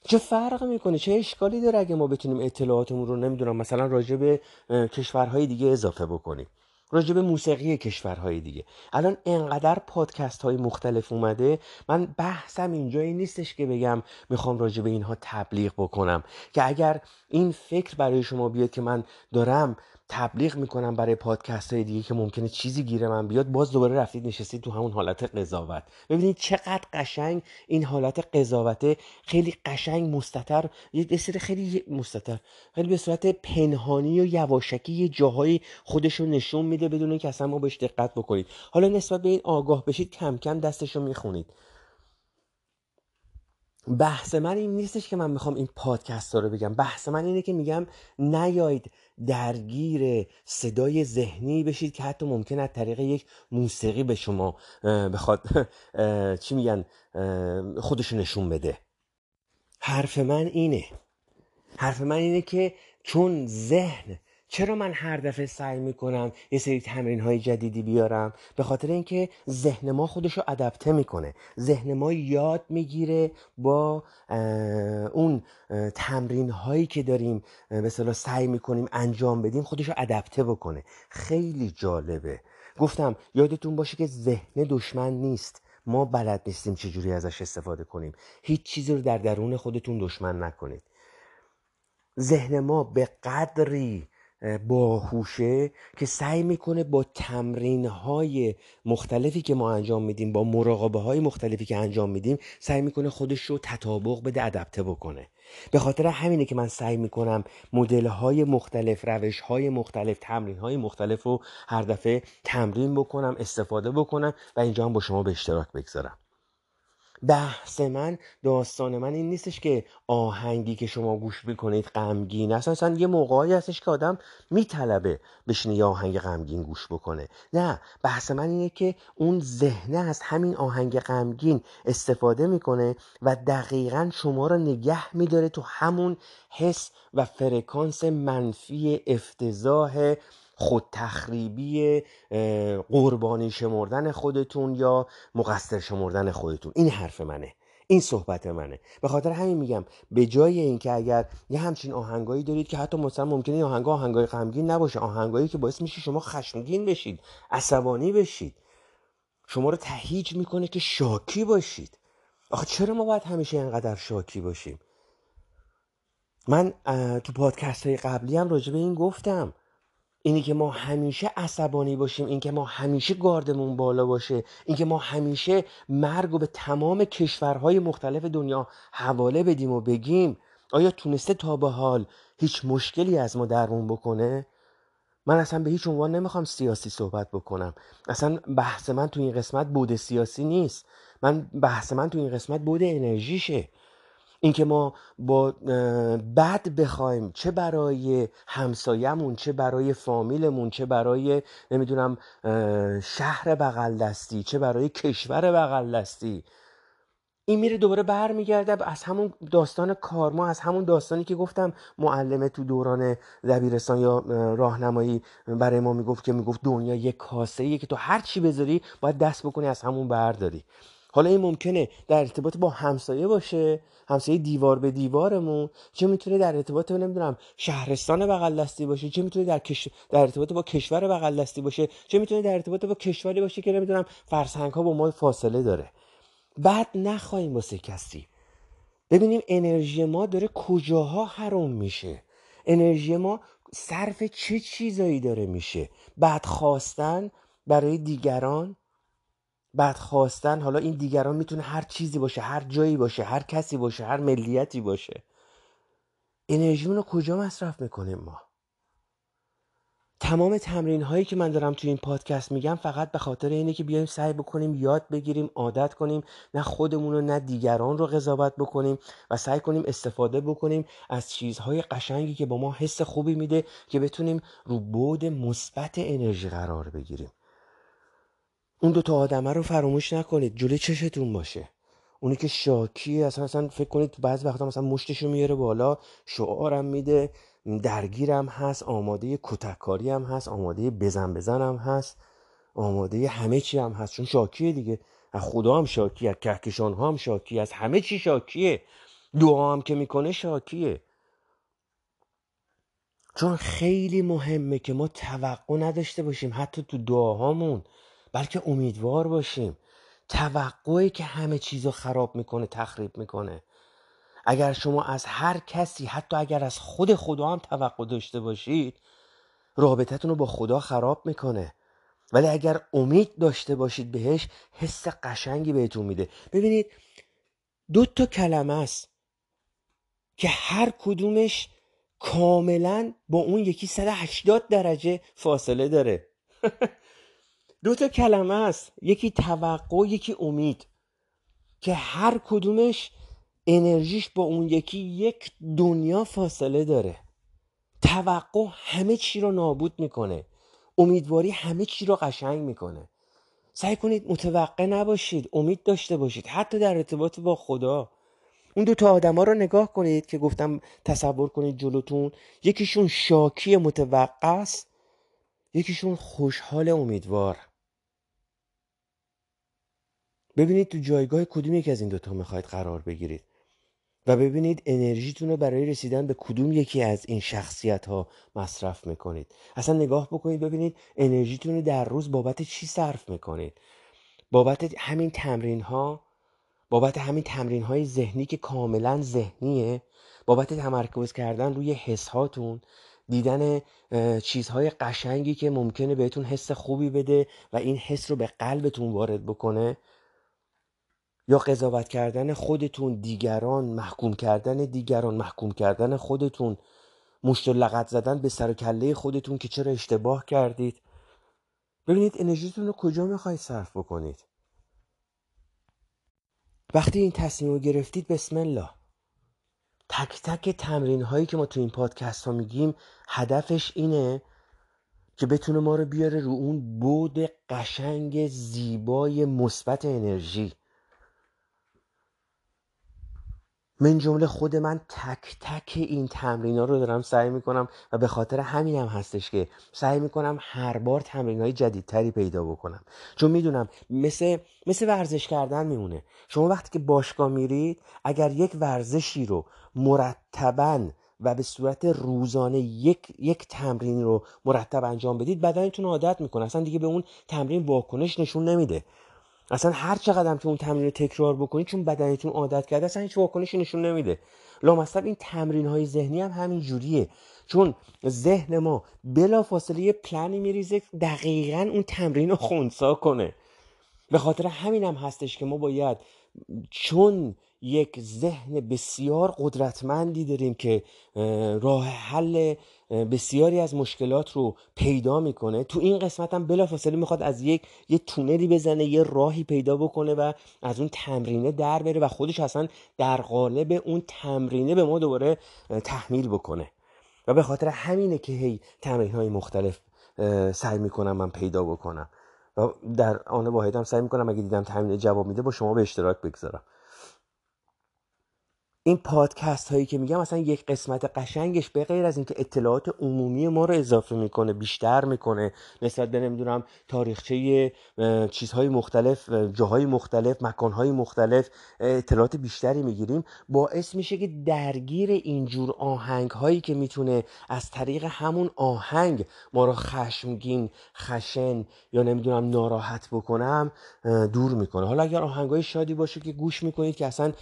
چه فرق می‌کنه؟ چه اشکالی داره اگه ما بتونیم اطلاعاتمون رو نمی‌دونم مثلا راجع به کشورهای دیگه اضافه بکنیم. راجع به موسیقی کشورهای دیگه. الان انقدر پادکست های مختلف اومده من بحثم اینجا این نیستش که بگم می‌خوام راجع به اینها تبلیغ بکنم. که اگر این فکر برای شما بیاد که من دارم تبلیغ می‌کنم برای پادکست های دیگه که ممکنه چیزی گیره من بیاد باز دوباره رفتید نشستید تو همون حالت قضاوت. ببینید چقدر قشنگ این حالت قضاوته خیلی قشنگ مستتر یه سری خیلی مستتر خیلی به صورت پنهانی و یواشکی یه جاهای خودش رو نشون میده بدون اینکه اصلا ما بهش دقت بکنید. حالا نسبت به این آگاه بشید کم کم دستش رو می‌خونید. بحث من این نیستش که من می‌خوام این پادکست رو بگم. بحث من اینه که میگم نیاید درگیر صدای ذهنی بشید که حتی ممکن از طریق یک موسیقی به شما بخواد (laughs) چی میگن خودشو نشون بده. حرف من اینه. حرف من اینه که چون ذهن چرا من هر دفعه سعی می‌کنم یه سری تمرین های جدیدی بیارم؟ به خاطر اینکه ذهن ما خودش رو ادپته می‌کنه. ذهن ما یاد می‌گیره با اون تمرین هایی که داریم مثلا سعی می‌کنیم انجام بدیم خودش رو ادپته بکنه. خیلی جالبه. گفتم یادتون باشه که ذهن دشمن نیست. ما بلد نیستیم چجوری ازش استفاده کنیم. هیچ چیزی رو در درون خودتون دشمن نکنید. ذهن ما به قدری باهوشه که سعی می‌کنه با تمرین های مختلفی که ما انجام میدیم با مراقبه های مختلفی که انجام میدیم سعی می‌کنه خودش رو تطابق بده ادپته بکنه. به خاطر همینه که من سعی می‌کنم مدل های مختلف روش های مختلف تمرین های مختلف رو هر دفعه تمرین بکنم استفاده بکنم و اینجا هم با شما به اشتراک بگذارم. بحث من داستان من این نیستش که آهنگی که شما گوش می‌کنید غمگین است. اصلا یه موقعی هستش که آدم میطلبه بشینه یه آهنگ غمگین گوش بکنه. نه بحث من اینه که اون ذهنه از همین آهنگ غمگین استفاده می‌کنه و دقیقا شما رو نگه میداره تو همون حس و فرکانس منفی افتضاح خود تخریبی قربانی شمردن خودتون یا مقصر شمردن خودتون. این حرف منه. این صحبت منه. به خاطر همین میگم به جای اینکه اگر یه همچین آهنگایی دارید که حتی مثلا ممکنه این آهنگا آهنگای غمگین نباشه آهنگایی که باعث میشه شما خشمگین بشید عصبانی بشید شما رو تهیج می‌کنه که شاکی باشید. آخه چرا ما باید همیشه اینقدر شاکی باشیم؟ من تو پادکست های قبلی هم راجع این گفتم. اینی که ما همیشه عصبانی باشیم اینکه ما همیشه گاردمون بالا باشه اینکه ما همیشه مرگ و به تمام کشورهای مختلف دنیا حواله بدیم و بگیم آیا تونسته تا به حال هیچ مشکلی از ما درمون بکنه؟ من اصلا به هیچ عنوان نمی‌خوام سیاسی صحبت بکنم. اصلا بحث من تو این قسمت بود سیاسی نیست. من بحث من تو این قسمت بود انرژیشه. اینکه ما با بد بخوایم چه برای همسایمون چه برای فامیلمون چه برای نمی‌دونم شهر بغل دستی چه برای کشور بغل دستی این میره دوباره برمیگرده از همون داستان کارما از همون داستانی که گفتم معلمه تو دوران دبیرستان یا راهنمایی برای ما می‌گفت که می‌گفت دنیا یک کاسه که تو هر چی بذاری باید دست بکنی از همون برداری. حالا این ممکنه در ارتباط با همسایه باشه همسایه دیوار به دیوارمون چه می‌تونه در ارتباط نمی‌دونم شهرستان بغل دستی باشه چه می‌تونه در, کش... در ارتباط با کشور بغل دستی باشه چه می‌تونه در ارتباط با کشوری باشه که نمی‌دونم فرسنگ ها با ما فاصله داره. بعد نخواهیم واسه کسی. ببینیم انرژی ما داره کجاها حروم میشه. انرژی ما صرف چه چیزایی داره میشه؟ بعد خواستن برای دیگران بعد خواستن حالا این دیگران می‌تونه هر چیزی باشه هر جایی باشه هر کسی باشه هر ملیتی باشه. انرژیمون رو کجا مصرف می‌کنیم ما؟ تمام تمرین هایی که من دارم توی این پادکست میگم فقط به خاطر اینه که بیایم سعی بکنیم یاد بگیریم عادت کنیم نه خودمون رو نه دیگران رو قضاوت بکنیم و سعی کنیم استفاده بکنیم از چیزهای قشنگی که با ما حس خوبی میده که بتونیم رو بود مثبت انرژی قرار بگیریم. اون دو تا آدمه رو فراموش نکنید جلوی چشتون باشه. اونی که شاکی اصلا اصلا فکر کنید بعض وقتا مثلا مشتشو میاره بالا شعارم میده درگیرم هست آماده کتککاری هم هست آماده بزن بزن هم هست آماده همه چی هم هست. چون شاکیه دیگه. از خدا هم شاکی از کهکشان هم شاکی از همه چی شاکیه. دعا هم که می‌کنه شاکیه. چون خیلی مهمه که ما توقع نداشته باشیم حتی تو دعاهامون بلکه امیدوار باشیم. توقعی که همه چیز رو خراب می‌کنه تخریب می‌کنه. اگر شما از هر کسی حتی اگر از خود خدا هم توقع داشته باشید رابطتون رو با خدا خراب می‌کنه. ولی اگر امید داشته باشید بهش حس قشنگی بهتون میده. ببینید دو تا کلمه است که هر کدومش کاملا با اون یکی 180 درجه فاصله داره. (laughs) دو تا کلمه است یکی توقع یکی امید. که هر کدومش انرژیش با اون یکی یک دنیا فاصله داره. توقع همه چی رو نابود می‌کنه. امیدواری همه چی رو قشنگ می‌کنه. سعی کنید متوقع نباشید امید داشته باشید. حتی در ارتباط با خدا. اون دو تا آدما رو نگاه کنید که گفتم تصور کنید جلوتون. یکیشون شاکی متوقع است. یکیشون خوشحال امیدوار. ببینید تو جایگاه کدوم یک از این دوتا می‌خواید قرار بگیرید و ببینید انرژیتون رو برای رسیدن به کدوم یکی از این شخصیت ها مصرف می‌کنید. اصلا نگاه بکنید ببینید انرژیتون رو در روز بابت چی صرف می‌کنید؟ بابت همین تمرین ها بابت همین تمرین های ذهنی که کاملا ذهنیه؟ بابت تمرکز کردن روی حس هاتون دیدن چیزهای قشنگی که ممکنه بهتون حس خوبی بده و این حس رو به قلبتون وارد بکنه؟ یا قضاوت کردن خودتون دیگران محکوم کردن دیگران محکوم کردن خودتون مشت لغت زدن به سر و کله خودتون که چرا اشتباه کردید؟ ببینید انرژیتون رو کجا می‌خواید صرف بکنید؟ وقتی این تصمیم رو گرفتید بسم الله. تک تک تمرین هایی که ما تو این پادکست ها میگیم هدفش اینه که بتونه ما رو بیاره رو اون بود قشنگ زیبای مثبت انرژی. من جمله خود من تک تک این تمرین ها رو دارم سعی می‌کنم و به خاطر همین هم هستش که سعی می‌کنم هر بار تمرین های جدیدتری پیدا بکنم. چون می‌دونم مثل, مثل ورزش کردن میمونه. شما وقتی که باشگاه میرید اگر یک ورزشی رو مرتبا و به صورت روزانه یک, یک تمرین رو مرتب انجام بدید بدنتون عادت می‌کنه. اصلا دیگه به اون تمرین واکنش نشون نمیده. اصلا هر چقدر که اون تمرین رو تکرار بکنید چون بدنتون عادت کرده اصلا هیچ واکنشی نشون نمیده. لامصب این تمرین های ذهنی هم همین جوریه. چون ذهن ما بلا فاصله یه پلنی میریزه دقیقا اون تمرین رو خونسا کنه. به خاطر همین هم هستش که ما باید چون یک ذهن بسیار قدرتمندی داریم که راه حل بسیاری از مشکلات رو پیدا می‌کنه. تو این قسمت هم بلافاصله می‌خواد از یک یه تونلی بزنه یه راهی پیدا بکنه و از اون تمرینه در بره و خودش اصلا در قالب اون تمرینه به ما دوباره تحمیل بکنه. و به خاطر همینه که هی تمرین های مختلف سعی می‌کنم من پیدا بکنم. و در آن واحد هم سعی می‌کنم اگه دیدم تمرین جواب میده با شما به اشتراک بگذارم. این پادکست هایی که میگم مثلا یک قسمت قشنگش به غیر از اینکه اطلاعات عمومی ما رو اضافه می‌کنه بیشتر می‌کنه نسبت به نمی‌دونم تاریخچه چیزهای مختلف جاهای مختلف مکانهای مختلف اطلاعات بیشتری می‌گیریم باعث میشه که درگیر اینجور آهنگ هایی که می‌تونه از طریق همون آهنگ ما رو خشمگین خشن یا نمی‌دونم ناراحت بکنم دور می‌کنه. حالا اگر آهنگ های شادی باشه که گوش می‌کنید که اصلا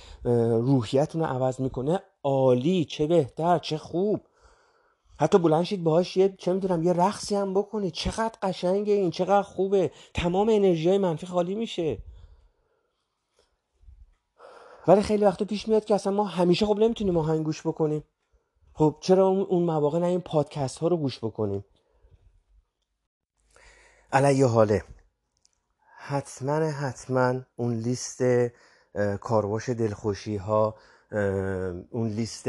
روحیتون عوض می‌کنه. عالی چه بهتر چه خوب. حتی بلند شید باهاش یه چه می‌دونم یه رقصی هم بکنید چقدر قشنگه این چقدر خوبه. تمام انرژی های منفی خالی میشه. ولی خیلی وقتا پیش میاد که اصلا ما همیشه خب نمی‌تونیم آهنگ گوش بکنیم. خب چرا اون مواقع نه این پادکست ها رو گوش بکنیم؟ علیه حاله. حتما حتما اون لیست کارواش دلخوشی ها اون لیست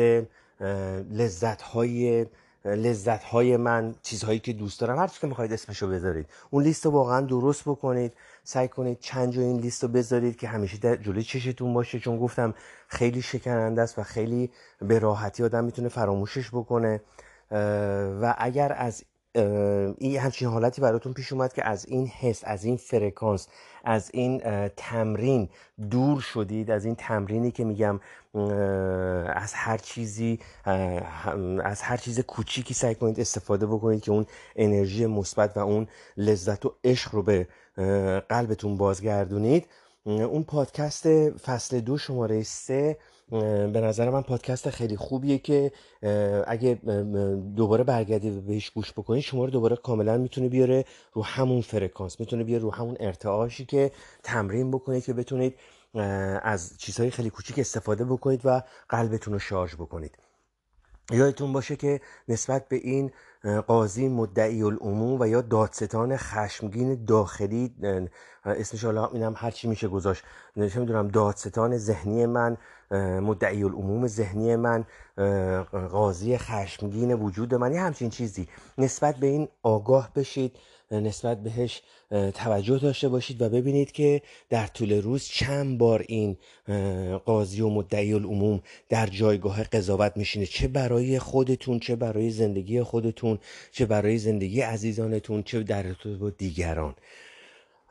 لذت های لذت های من چیزهایی که دوست دارم. هر چی که می‌خواید اسمشو بذارید. اون لیست رو واقعا درست بکنید. سعی کنید چند جا این لیست رو بذارید که همیشه در جلوی چشتون باشه. چون گفتم خیلی شکننده است و خیلی به راحتی آدم می‌تونه فراموشش بکنه. و اگر از این همچین حالتی براتون پیش اومد که از این حس از این فرکانس از این تمرین دور شدید از این تمرینی که میگم از هر چیزی از هر چیز کوچیکی سعی کنید استفاده بکنید که اون انرژی مثبت و اون لذت و عشق رو به قلبتون بازگردونید. اون پادکست فصل دو شماره سه به نظر من پادکست خیلی خوبیه که اگه دوباره برگردی بهش گوش بکنید شما رو دوباره کاملا می‌تونه بیاره رو همون فرکانس. می‌تونه بیاره رو همون ارتعاشی که تمرین بکنید که بتونید از چیزهای خیلی کوچیک استفاده بکنید و قلبتون رو شارژ بکنید. یادتون باشه که نسبت به این قاضی مدعی العموم و یا دادستان خشمگین داخلی اسمش حالا اینم هر چی میشه گذاشت. نشه می‌دونم دادستان ذهنی من مدعی العموم ذهنی من قاضی خشمگین وجود من یه همچین چیزی. نسبت به این آگاه بشید. نسبت بهش توجه داشته باشید و ببینید که در طول روز چند بار این قاضی و مدعی العموم در جایگاه قضاوت میشینه. چه برای خودتون چه برای زندگی خودتون چه برای زندگی عزیزانتون چه در با دیگران.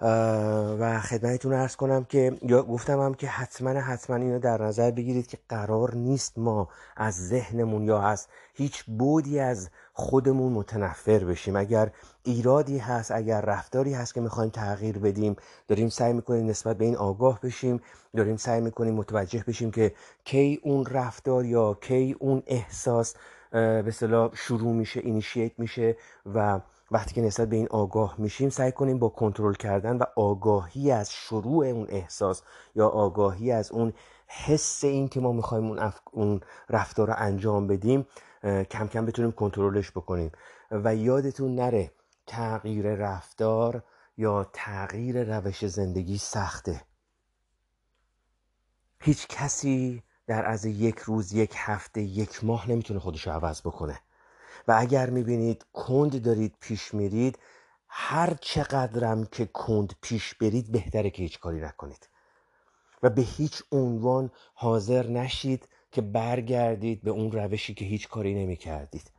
و خدمتتون ارز کنم که یا گفتم هم که حتما حتما اینو در نظر بگیرید که قرار نیست ما از ذهنمون یا از هیچ بودی از خودمون متنفر بشیم. اگر ایرادی هست اگر رفتاری هست که می‌خوایم تغییر بدیم داریم سعی می‌کنیم نسبت به این آگاه بشیم داریم سعی می‌کنیم متوجه بشیم که کی اون رفتار یا کی اون احساس به شروع میشه اینیشیت میشه و وقتی که نسبت به این آگاه میشیم سعی کنیم با کنترل کردن و آگاهی از شروع اون احساس یا آگاهی از اون حس این که ما می‌خوایم اون, اون رفتار رو انجام بدیم کم کم بتونیم کنترلش بکنیم. و یادتون نره تغییر رفتار یا تغییر روش زندگی سخته. هیچ کسی در از یک روز یک هفته یک ماه نمی‌تونه خودش عوض بکنه. و اگر می‌بینید کند دارید پیش میرید هر چقدرم که کند پیش برید بهتره که هیچ کاری نکنید. و به هیچ عنوان حاضر نشید که برگردید به اون روشی که هیچ کاری نمی کردید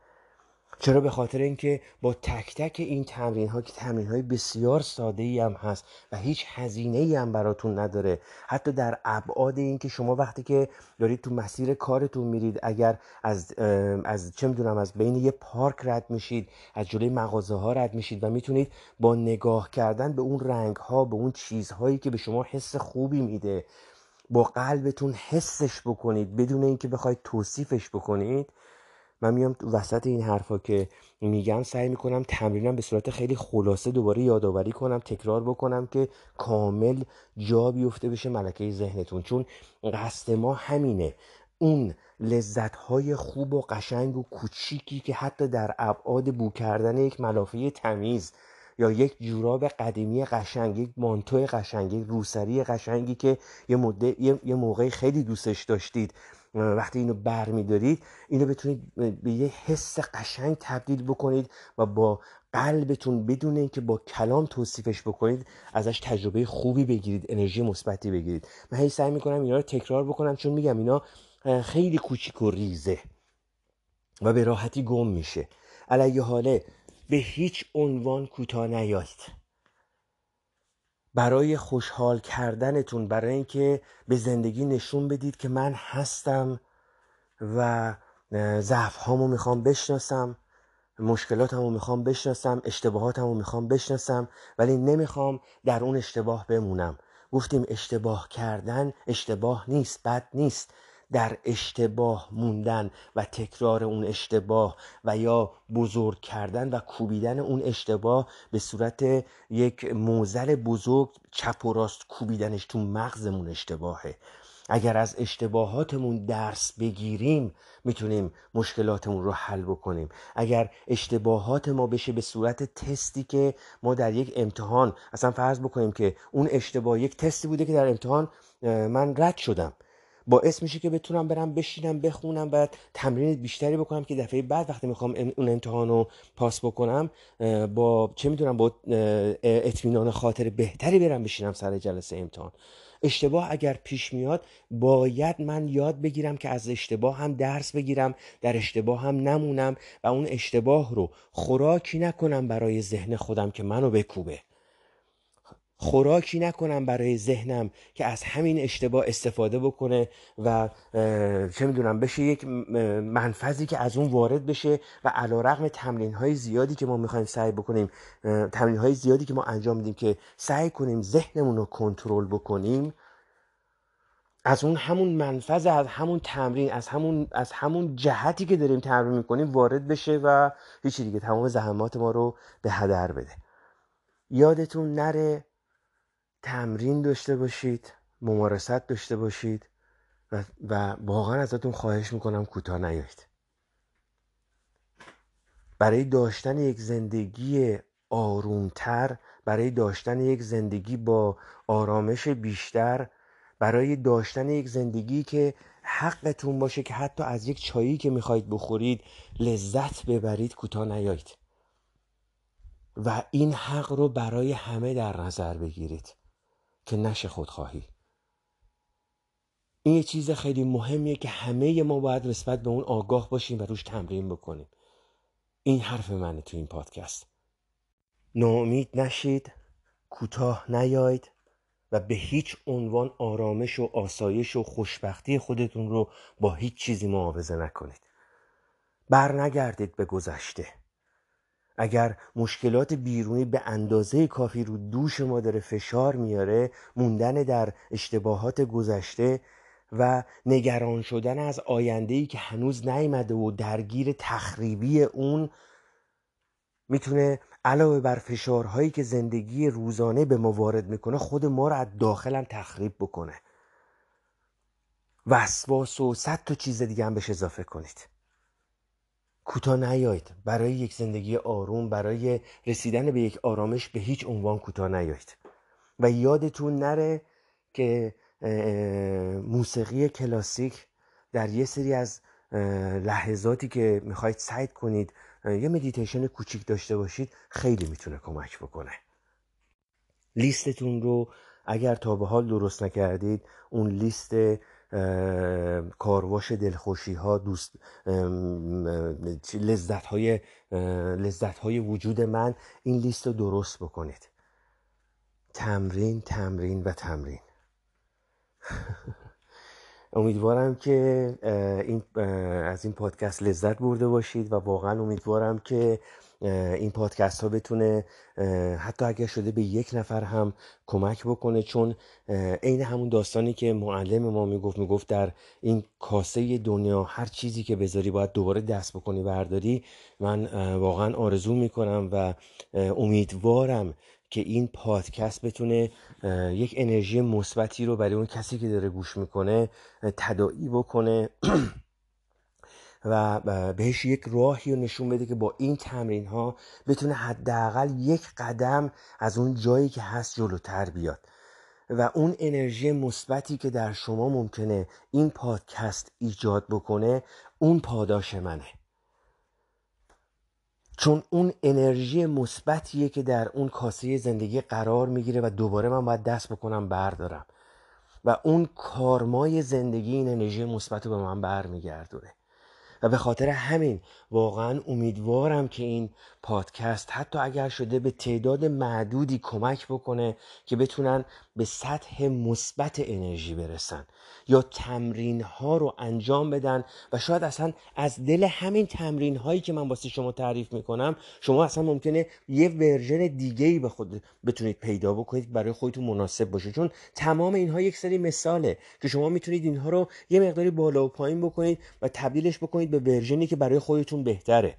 چرا؟ به خاطر اینکه با تک تک این تمرین ها که تمرین های بسیار ساده ای هم هست و هیچ هزینه ای هم براتون نداره حتی در ابعاد این که شما وقتی که دارید تو مسیر کارتون میرید اگر از از چه می‌دونم از بین یه پارک رد میشید از جلوی مغازه ها رد میشید و می‌تونید با نگاه کردن به اون رنگ ها به اون چیزهایی که به شما حس خوبی میده با قلبتون حسش بکنید بدون اینکه بخواید توصیفش بکنید. من میام وسط این حرفا که میگم سعی می‌کنم تمرینم به صورت خیلی خلاصه دوباره یادآوری کنم تکرار بکنم که کامل جا بیفته بشه ملکه ذهنتون. چون قصد ما همینه. اون لذت های خوب و قشنگ و کوچیکی که حتی در ابعاد بو کردن یک ملافه تمیز یا یک جوراب قدیمی قشنگ یک مانتو قشنگ یک روسری قشنگی که یه, مده، یه موقعی خیلی دوستش داشتید وقتی اینو بر میدارید اینو بتونید به یه حس قشنگ تبدیل بکنید و با قلبتون بدون اینکه با کلام توصیفش بکنید ازش تجربه خوبی بگیرید انرژی مثبتی بگیرید. من هی سعی می‌کنم اینا رو تکرار بکنم چون میگم اینا خیلی کوچیک و ریزه و به راحتی گم میشه. علیه حاله به هیچ عنوان کوتاه نیایید برای خوشحال کردنتون برای اینکه به زندگی نشون بدید که من هستم و ضعف هامو می‌خوام بشناسم مشکلاتمو می‌خوام بشناسم اشتباهاتمو می‌خوام بشناسم ولی نمی‌خوام در اون اشتباه بمونم. گفتیم اشتباه کردن اشتباه نیست بد نیست. در اشتباه موندن و تکرار اون اشتباه و یا بزرگ کردن و کوبیدن اون اشتباه به صورت یک موزل بزرگ چپ و راست کوبیدنش تو مغزمون اشتباهه. اگر از اشتباهاتمون درس بگیریم می‌تونیم مشکلاتمون رو حل بکنیم. اگر اشتباهات ما بشه به صورت تستی که ما در یک امتحان اصلا فرض بکنیم که اون اشتباه یک تستی بوده که در امتحان من رد شدم. باعث میشه که بتونم برم بشینم بخونم بعد تمرین بیشتری بکنم که دفعه بعد وقتی می‌خوام اون امتحان رو پاس بکنم با چه می‌دونم با اطمینان خاطر بهتری برم بشینم سر جلسه امتحان. اشتباه اگر پیش میاد باید من یاد بگیرم که از اشتباه هم درس بگیرم در اشتباه هم نمونم و اون اشتباه رو خوراکی نکنم برای ذهن خودم که منو بکوبه. خوراکی نکنم برای ذهنم که از همین اشتباه استفاده بکنه و چه می‌دونم بشه یک منفذی که از اون وارد بشه و علا رقم تمرین های زیادی که ما می‌خوایم سعی بکنیم تمرین های زیادی که ما انجام میدیم که سعی کنیم ذهنمون رو کنترل بکنیم از اون همون منفذ از همون تمرین از همون از همون جهتی که داریم تمرین می‌کنیم وارد بشه و هیچی دیگه. تمام زحمات ما رو به هدر بده. یادتون نره تمرین داشته باشید ممارست داشته باشید و, و واقعا ازتون خواهش می‌کنم کوتاه نیایید. برای داشتن یک زندگی آرومتر برای داشتن یک زندگی با آرامش بیشتر برای داشتن یک زندگی که حقتون باشه که حتی از یک چایی که می‌خواید بخورید لذت ببرید کوتاه نیایید. و این حق رو برای همه در نظر بگیرید. که نشه خودخواهی. این یه چیز خیلی مهمیه که همه ما باید نسبت به اون آگاه باشیم و روش تمرین بکنیم. این حرف منه تو این پادکست. ناامید نشید کوتاه نیاید و به هیچ عنوان آرامش و آسایش و خوشبختی خودتون رو با هیچ چیزی معاوضه نکنید. بر نگردید به گذشته. اگر مشکلات بیرونی به اندازه کافی رو دوش ما داره فشار میاره موندن در اشتباهات گذشته و نگران شدن از ای که هنوز نیامده و درگیر تخریبی اون می‌تونه علاوه بر فشارهایی که زندگی روزانه به ما وارد می‌کنه خود ما رو از داخلم تخریب بکنه. وسواس و صد تا چیز دیگه هم بهش اضافه کنید. کوتاه نیایید. برای یک زندگی آروم برای رسیدن به یک آرامش به هیچ عنوان کوتاه نیایید. و یادتون نره که موسیقی کلاسیک در یه سری از لحظاتی که می‌خواید سعید کنید یه مدیتیشن کوچیک داشته باشید خیلی می‌تونه کمک بکنه. لیستتون رو اگر تا به حال درست نکردید اون لیست کارواش دلخوشی ها دوست لذت های لذت های وجود من. این لیست رو درست بکنید. تمرین تمرین و تمرین. (laughs) امیدوارم که این از این پادکست لذت برده باشید و واقعا امیدوارم که این پادکست ها بتونه حتی اگر شده به یک نفر هم کمک بکنه چون عین همون داستانی که معلم ما می‌گفت می‌گفت در این کاسه دنیا هر چیزی که بذاری باید دوباره دست بکنی برداری من واقعا آرزو می‌کنم و امیدوارم که این پادکست بتونه یک انرژی مثبتی رو برای اون کسی که داره گوش می‌کنه تداعی بکنه. (clears throat) و بهش یک راهی رو نشون بده که با این تمرین ها بتونه حداقل یک قدم از اون جایی که هست جلوتر بیاد. و اون انرژی مثبتی که در شما ممکنه این پادکست ایجاد بکنه اون پاداش منه. چون اون انرژی مثبتیه که در اون کاسه زندگی قرار می‌گیره و دوباره من باید دست بکنم بردارم. و اون کارمای زندگی این انرژی مثبت رو به من برمیگردونه. و به خاطر همین واقعا امیدوارم که این پادکست حتی اگر شده به تعداد معدودی کمک بکنه که بتونن به سطح مثبت انرژی برسن یا تمرین ها رو انجام بدن و شاید اصلا از دل همین تمرین هایی که من واسه شما تعریف می‌کنم شما اصلا ممکنه یه ورژن دیگه ای به خود بتونید پیدا بکنید برای خودتون مناسب باشه. چون تمام اینها یک سری مثاله که شما می‌تونید اینها رو یه مقداری بالا و پایین بکنید و تبدیلش بکنید به ورژنی که برای خودتون بهتره.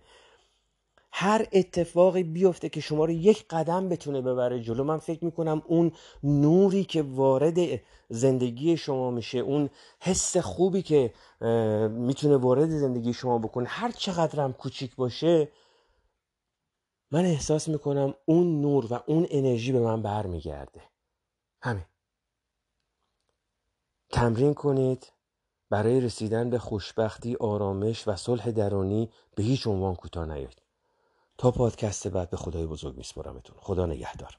هر اتفاقی بیفته که شما رو یک قدم بتونه ببره جلو. من فکر می‌کنم اون نوری که وارد زندگی شما میشه اون حس خوبی که می‌تونه وارد زندگی شما بکنه هر چقدرم کوچیک باشه من احساس می‌کنم اون نور و اون انرژی به من برمیگرده. همین. تمرین کنید. برای رسیدن به خوشبختی آرامش و صلح درونی به هیچ عنوان کوتاه نیایید تا پادکست بعد به خدای بزرگ میسپارمتون. خدا نگهدار.